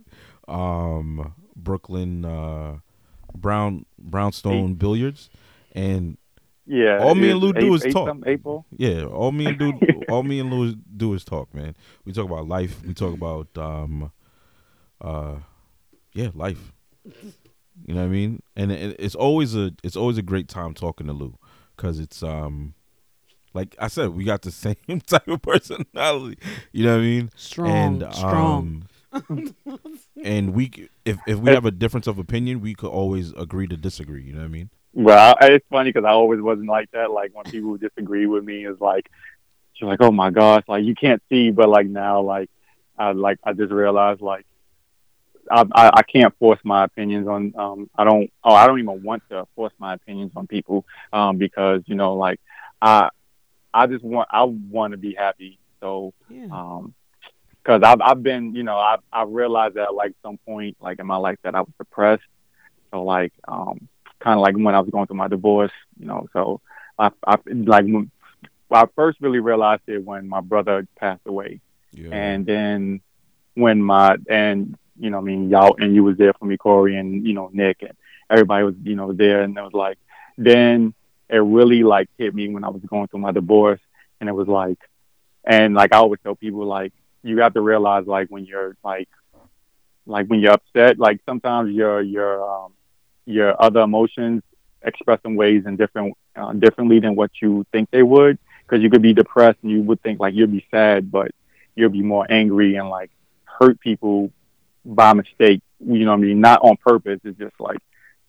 S1: um, Brooklyn uh, Brown Brownstone Billiards, and
S3: Yeah.
S1: All me and Lou do is
S3: eight
S1: talk.
S3: April.
S1: yeah, all me and do all me and Lou do is talk, man. We talk about life. We talk about um, uh, yeah, life. You know what I mean? And it, it's always a it's always a great time talking to Lou because it's um. Like I said, we got the same type of personality. You know what I mean?
S2: strong,
S1: and
S2: strong.
S1: um, and we if if we have a difference of opinion, we could always agree to disagree. You know what I mean?
S3: Well, I, it's funny because I always wasn't like that. Like when people disagree with me, is like, you're like, oh my gosh, like you can't see, but like now, like, I like I just realized like, I I, I can't force my opinions on. Um, I don't. Oh, I don't even want to force my opinions on people. Um, because you know, like, I I just want I want to be happy. So
S2: yeah.
S3: um because I've I've been you know I I realized that like some point like in my life that I was depressed so like um kind of like when I was going through my divorce you know so I I like when well, I first really realized it when my brother passed away,
S1: Yeah.
S3: and then when my and you know, I mean, y'all and you was there for me, Corey, and you know, Nick, and everybody was you know there, and it was like, then it really like hit me when I was going through my divorce, and it was like, and like I always tell people, like you have to realize, like when you're like, like when you're upset, like sometimes your your um, your other emotions express in ways and different uh, differently than what you think they would, because you could be depressed and you would think like you'd be sad, but you'll be more angry and like hurt people by mistake. You know what I mean? Not on purpose. It's just like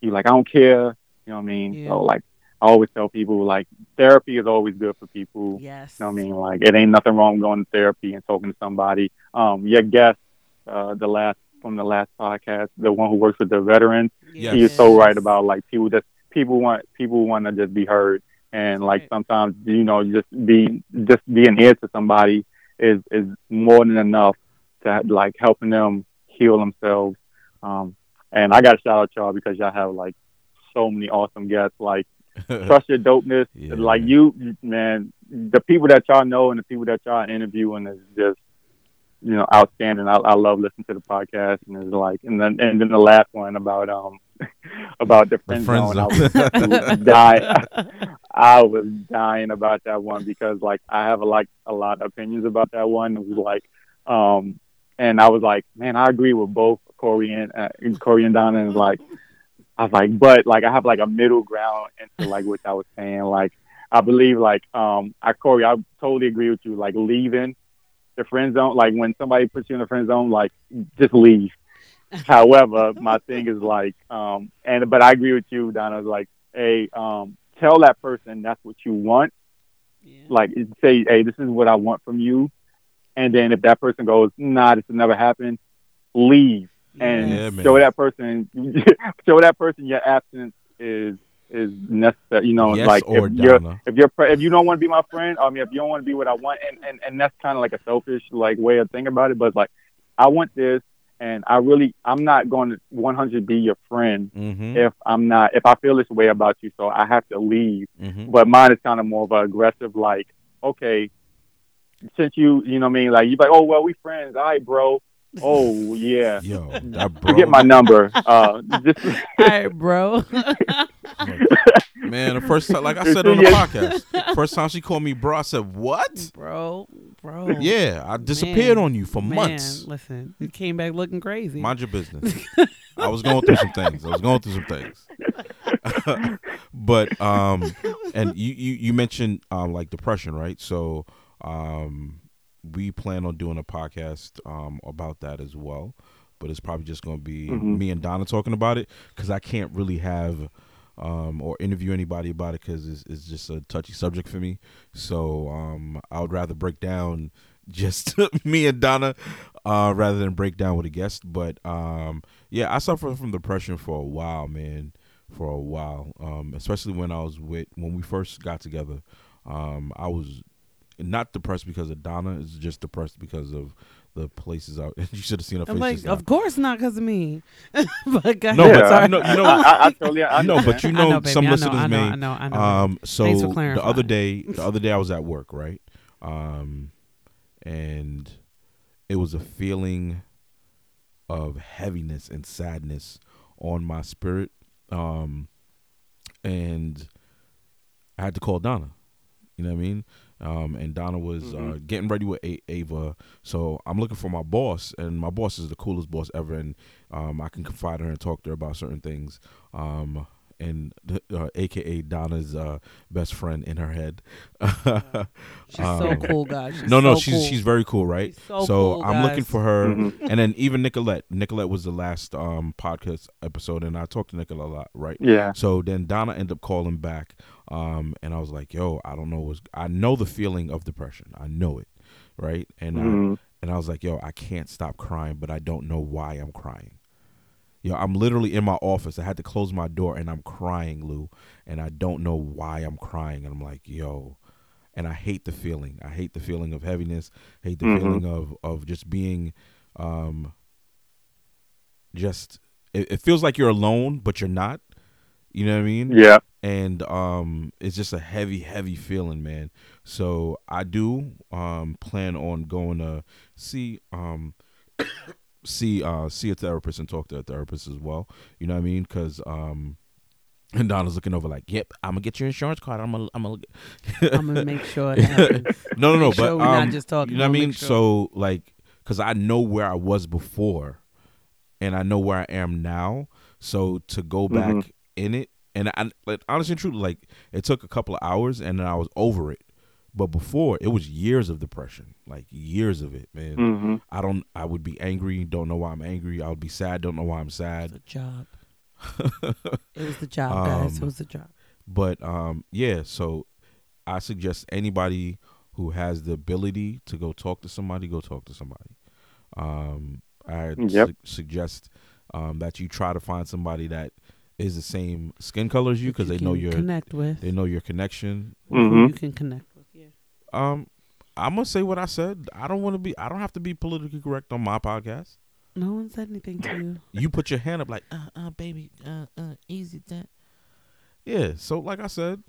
S3: you like I don't care. You know what I mean?
S2: Yeah.
S3: So like I always tell people like therapy is always good for people.
S2: Yes.
S3: You know what I mean? Like it ain't nothing wrong going to therapy and talking to somebody. Um, your guest, uh, the last from the last podcast, the one who works with the veterans,
S1: Yes.
S3: he is so right about like people just people want people want to just be heard and like
S2: Right.
S3: sometimes you know just be just being here to somebody is is more than enough to like helping them heal themselves. Um, and I got to shout out y'all because y'all have like so many awesome guests. Like trust your dopeness.
S1: Yeah.
S3: Like you, man, the people that y'all know and the people that y'all interviewing is just, you know, outstanding. I, I love listening to the podcast and it's like, and then and then the last one about um about the friend,
S1: friend
S3: zone.
S1: zone.
S3: I was dying. I was dying about that one because like I have like a lot of opinions about that one. It was like, um, and I was like, man, I agree with both Corey and uh, Corey and Donna. And like, I was like, but like I have like a middle ground into like what I was saying. Like I believe like um I Corey, I totally agree with you. Like leaving the friend zone, like when somebody puts you in the friend zone, like just leave. However, my thing is like um and but I agree with you, Donna, like, hey, um, tell that person that's what you want.
S2: Yeah.
S3: Like say, hey, this is what I want from you. And then if that person goes, nah, this will never happen, leave and
S1: Yeah,
S3: show that person show that person your absence is is necessary. You know,
S1: yes
S3: like if you're if you're pre- if you don't want to be my friend, I mean, if you don't want to be what I want, and and and that's kind of like a selfish like way of thinking about it. But like, I want this, and I really I'm not going to 100 be your friend
S1: Mm-hmm.
S3: if I'm not if I feel this way about you. So I have to leave.
S1: Mm-hmm.
S3: But mine is kind of more of an aggressive, like, okay, since you you know what I mean, like you like, oh well, we friends, all right, bro. Oh yeah.
S1: Yo, that bro.
S3: get my number. Uh, just
S2: All right, bro.
S1: Man, the first time, like I said on the podcast, first time she called me bro, I said, "What?
S2: bro, bro.
S1: Yeah, I disappeared
S2: Man.
S1: on you for
S2: Man,
S1: months.
S2: Listen, you came back looking crazy.
S1: Mind your business. I was going through some things. I was going through some things. but um, and you you you mentioned um like depression, right? So um, we plan on doing a podcast um about that as well. But it's probably just going to be
S3: Mhm.
S1: me and Donna talking about it because I can't really have um, or interview anybody about it because it's, it's just a touchy subject for me. So um, I would rather break down just me and Donna uh, rather than break down with a guest. But um, yeah, I suffered from depression for a while, man, for a while. Um, especially when I was with when we first got together. Um, I was not depressed because of Donna. It's just depressed because of the places out. You should have seen her face.
S2: I'm like,
S1: just now.
S2: of course not because of me. but go
S1: No,
S2: ahead,
S1: but
S2: sorry.
S1: you know, you know,
S3: I, I, I totally I
S1: no, but you know,
S2: know, baby.
S1: some
S2: I know,
S1: listeners
S2: I know,
S1: may.
S2: I know, I know.
S1: Um, so
S2: for
S1: the other day, the other day I was at work, right? Um, and it was a feeling of heaviness and sadness on my spirit. Um, and I had to call Donna. You know what I mean? Um, and Donna was uh,
S3: Mhm.
S1: getting ready with a- Ava, so I'm looking for my boss, and my boss is the coolest boss ever, and um, I can confide in her and talk to her about certain things. Um, and uh, AKA Donna's uh, best friend in her head.
S2: She's so
S1: Um,
S2: cool, guys. She's
S1: no, no,
S2: so
S1: she's
S2: cool.
S1: she's very cool, right?
S2: She's so cool,
S1: I'm looking for her,
S3: Mhm.
S1: and then even Nicolette. Nicolette was the last um, podcast episode, and I talked to Nicolette a lot, right?
S3: Yeah.
S1: So then Donna ended up calling back, um, and I was like, "Yo, I don't know what's. I know the feeling of depression. I know it, right?" And I,
S3: Mhm.
S1: and I was like, "Yo, I can't stop crying, but I don't know why I'm crying." Yo, I'm literally in my office. I had to close my door, and I'm crying, Lou, and I don't know why I'm crying. And I'm like, "Yo," and I hate the feeling. I hate the feeling of heaviness. Hate the
S3: Mhm.
S1: feeling of of just being, um, just. It, it feels like you're alone, but you're not You know what I mean?
S3: Yeah.
S1: and um it's just a heavy heavy feeling man so i do um plan on going to see um see uh see a therapist and talk to a therapist as well you know what i mean because um and Donna's looking over like, "Yep, I'm gonna get your insurance card. I'm gonna, I'm gonna."
S2: I'm gonna make sure it happens.
S1: no, no, no.
S2: Make
S1: but
S2: sure we're not
S1: um,
S2: just talking,
S1: You know what I mean?
S2: sure.
S1: So like, because I know where I was before, and I know where I am now. So to go back
S3: Mhm.
S1: in it, and I like honestly and truly, like it took a couple of hours, and then I was over it. But before, it was years of depression, like years of it, man.
S3: hmm
S1: I don't. I would be angry, don't know why I'm angry. I would be sad, don't know why I'm sad.
S2: was the job. It was the job, guys. It
S1: Um,
S2: was the job.
S1: But um, yeah, so I suggest anybody who has the ability to go talk to somebody, go talk to somebody. Um, I
S3: Yep.
S1: su- suggest um, that you try to find somebody that is the same skin color as you because they know
S2: can
S1: your
S2: connect with.
S1: they know your connection.
S2: who
S3: Mhm.
S2: you can connect with. Yeah.
S1: Um, I'm gonna say what I said. I don't want to be. I don't have to be politically correct on my podcast.
S2: No one said anything to you.
S1: You put your hand up like, uh, uh, baby, uh, uh, easy that. Yeah. So like I said,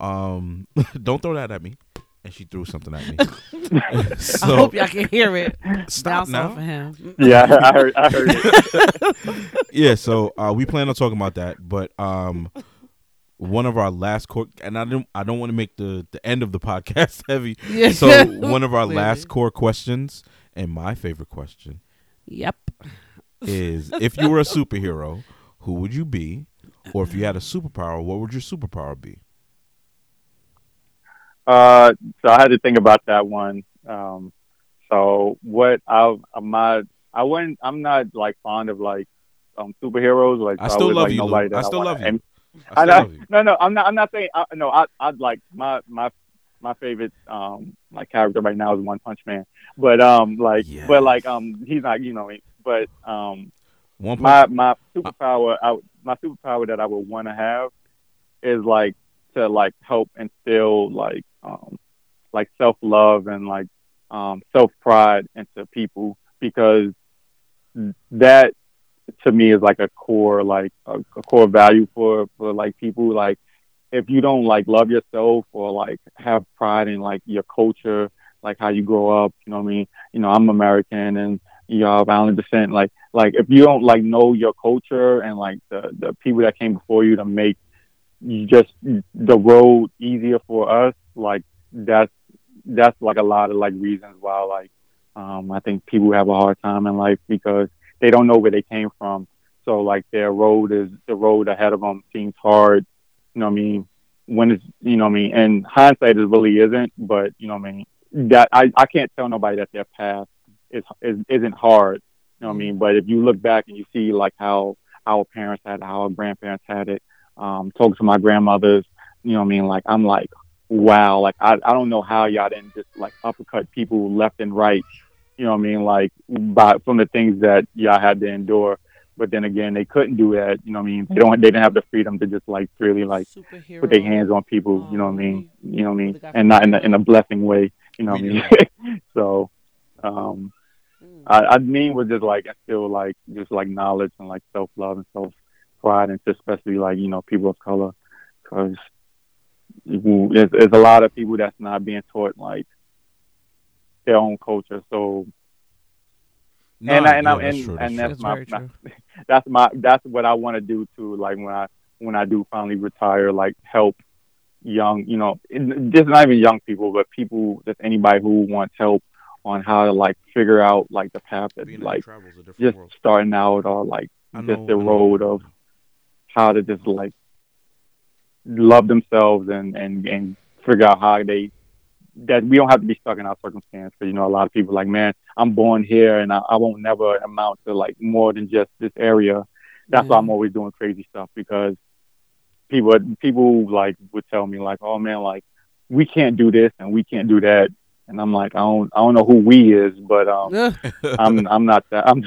S1: um, don't throw that at me. And she threw something at me.
S2: I hope y'all can hear it.
S1: stop
S2: Bounce off of him.
S3: Yeah, I heard. I heard. It.
S1: Yeah. So uh, we plan on talking about that, but um, one of our last core, and I don't, I don't want to make the the end of the podcast heavy.
S2: Yeah.
S1: So one of our
S2: Clearly.
S1: last core questions, and my favorite question,
S2: Yep.
S1: is if you were a superhero, who would you be? Or if you had a superpower, what would your superpower be?
S3: Uh, so I had to think about that one. Um, so what I I'm not I wouldn't I'm not like fond of like um superheroes like
S1: I
S3: so
S1: still
S3: was,
S1: love
S3: like,
S1: you, Lou. I still
S3: wanna
S1: love you.
S3: em-
S1: I
S3: know, no, no, I'm not. I'm not saying. I, no, I, I'd like my my my favorite um like character right now is One Punch Man, but um like
S1: Yes.
S3: but like um he's not you know but um
S1: One
S3: my
S1: punch.
S3: my superpower I, my superpower that I would want to have is like to like help instill like um like self love and like um self pride into people because that to me is like a core like a, a core value for for like people like if you don't like love yourself or like have pride in like your culture like how you grow up you know what i mean? You know i'm american and you know of island descent. Like like if you don't like know your culture and like the the people that came before you to make just the road easier for us like that's that's like a lot of like reasons why like um i think people have a hard time in life because they don't know where they came from. So like their road is the road ahead of them seems hard you know what i mean? When it's you know what i mean? And hindsight it really isn't but you know what i mean? That i i can't tell nobody that their path is, is isn't hard you know what i mean? But if you look back and you see like how our parents had it, how our grandparents had it um talking to my grandmothers you know what i mean? Like i'm like wow like i, I don't know how y'all didn't just like uppercut people left and right you know what i mean like by from the things that y'all had to endure. But then again they couldn't do that you know what i mean? They don't they didn't have the freedom to just like really like
S2: Superhero.
S3: put their hands on people you know what i
S2: Um,
S3: mean? You know what i mean? And not in a in a blessing way you know what i mean? so um
S2: Mm.
S3: I, I mean was just like instill like just like knowledge and like self love and self pride and especially like you know people of color. Because there's a lot of people that's not being taught like their own culture so
S1: Nah,
S3: and I, and
S1: yeah,
S3: I,
S1: that's
S3: and,
S1: true,
S3: and that's
S2: That's
S3: my, my that's my that's what I want to do too. Like when I when I do finally retire, like help young, you know, just not even young people, but people, just anybody who wants help on how to like figure out like the path that
S1: Being in
S3: like
S1: travel is a different
S3: just
S1: world.
S3: starting out or like
S1: I
S3: just the road of how to just like love themselves and and and figure out how they that we don't have to be stuck in our circumstance. Because you know, a lot of people like, man, I'm born here and I, I won't never amount to like more than just this area. That's why I'm always doing crazy stuff because people people like would tell me like, oh man, like we can't do this and we can't do that. And I'm like, I don't, I don't know who we is, but um, I'm, I'm not that. I'm,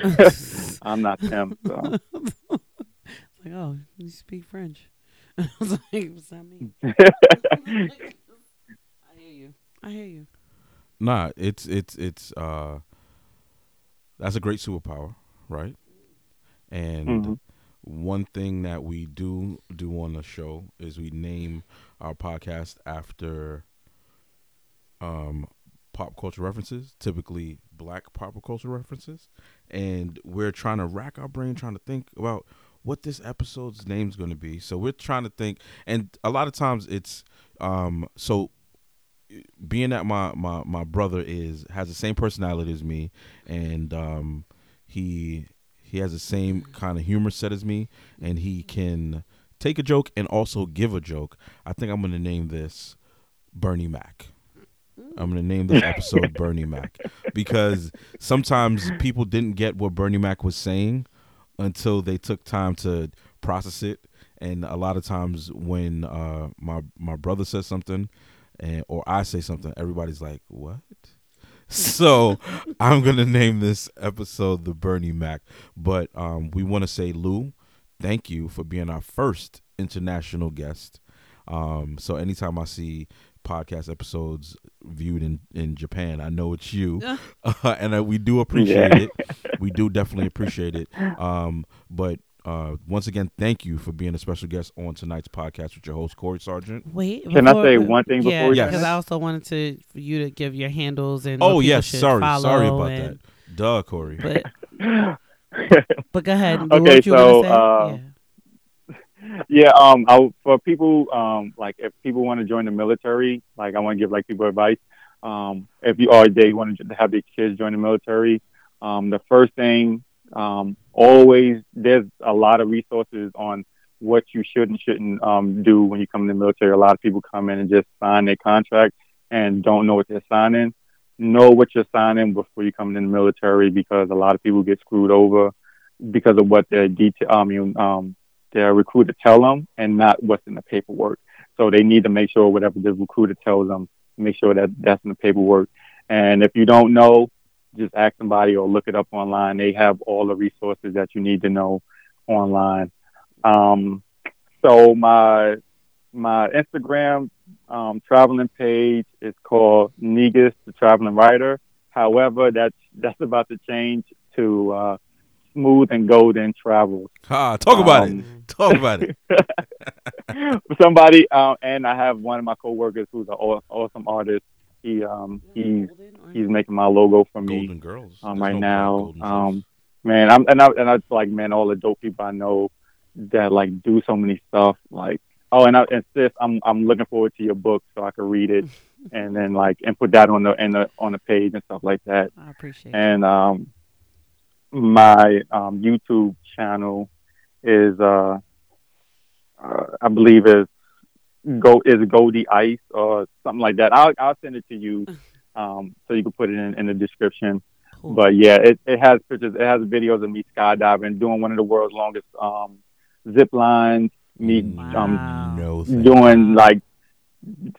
S3: I'm not them. So.
S2: like, oh, you speak French. I was like, what's that mean? I hear you. I hear you.
S1: Nah, it's it's it's uh that's a great superpower, right? And
S3: Mhm.
S1: one thing that we do do on the show is we name our podcast after um pop culture references, typically black pop culture references, and we're trying to rack our brain trying to think about what this episode's name's going to be. So we're trying to think and a lot of times it's um so being that my my my brother is has the same personality as me and um he he has the same kind of humor set as me and he can take a joke and also give a joke i think i'm going to name this bernie mac. I'm going to name this episode bernie mac because sometimes people didn't get what bernie mac was saying until they took time to process it and a lot of times when uh, my my brother says something and or I say something, everybody's like, "What?" So I'm gonna name this episode the Bernie Mac. But um, we want to say, Lou, thank you for being our first international guest. Um, so anytime I see podcast episodes viewed in in Japan, I know it's you, uh, and uh, we do appreciate
S3: Yeah.
S1: it. We do definitely appreciate it. Um, but uh, once again, thank you for being a special guest on tonight's podcast with your host Corey Sargent.
S2: Wait,
S3: Can I say one thing
S2: yeah,
S3: before we
S1: Yes.
S2: because I also wanted to for you to give your handles and
S1: Oh
S2: what
S1: yes, sorry, sorry about
S2: and-
S1: that. Duh, Corey.
S2: But but go ahead. and
S3: Okay,
S2: what you
S3: so,
S2: say.
S3: uh,
S2: yeah.
S3: yeah, um, I, for people, um, like if people want to join the military, like I want to give like people advice. Um, if you are they want to have their kids join the military, um, the first thing, um, always there's a lot of resources on what you should and shouldn't um, do when you come in the military. A lot of people come in and just sign their contract and don't know what they're signing. Know what you're signing before you come in the military because a lot of people get screwed over because of what their detail. I mean, um, their recruiter tell them and not what's in the paperwork. So they need to make sure whatever the recruiter tells them, make sure that that's in the paperwork. And if you don't know, just ask somebody or look it up online. They have all the resources that you need to know online. Um, so my my Instagram um, traveling page is called Negus the Traveling Writer. However, that's that's about to change to uh, Smooth and Golden Travels.
S1: Ah, talk about it.
S3: Um,
S1: Talk about it.
S3: somebody uh, and I have one of my coworkers who's an awesome artist. He um he's he's making my logo for me
S1: Golden girls.
S3: um, right
S1: no
S3: now. Um, man, I'm and I and I like man, all the dope people I know that like do so many stuff. Like oh, and I and sis, I'm I'm looking forward to your book so I can read it and then like and put that on the in the on the page and stuff like that.
S2: I appreciate it.
S3: And um, my um, YouTube channel is uh, uh, I believe is go is Goldie Ice or something like that. I'll I'll send it to you um, so you can put it in, in the description.
S2: Cool.
S3: But yeah, it, it has pictures. It has videos of me skydiving, doing one of the world's longest um, zip lines. Me
S2: Wow.
S3: um,
S1: no
S3: doing like,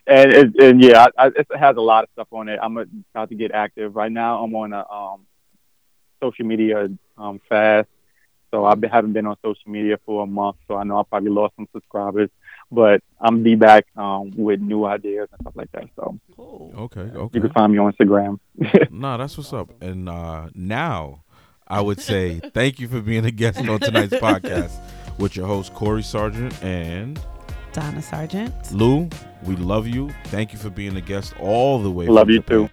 S3: and it, and yeah, I, I, it has a lot of stuff on it. I'm about to get active right now. I'm on a um, social media um, fast, so I be- haven't been on social media for a month. So I know I probably lost some subscribers, but I'm be back um, with new ideas and stuff like that. So
S2: cool.
S1: Okay,
S3: you can find me on Instagram.
S1: nah, that's what's up. And uh now I would say thank you for being a guest on tonight's podcast with your host Corey Sargent and
S2: Donna Sargent.
S1: Lou. We love you. Thank you for being a guest all the way.
S3: Love you
S1: Japan.
S3: too.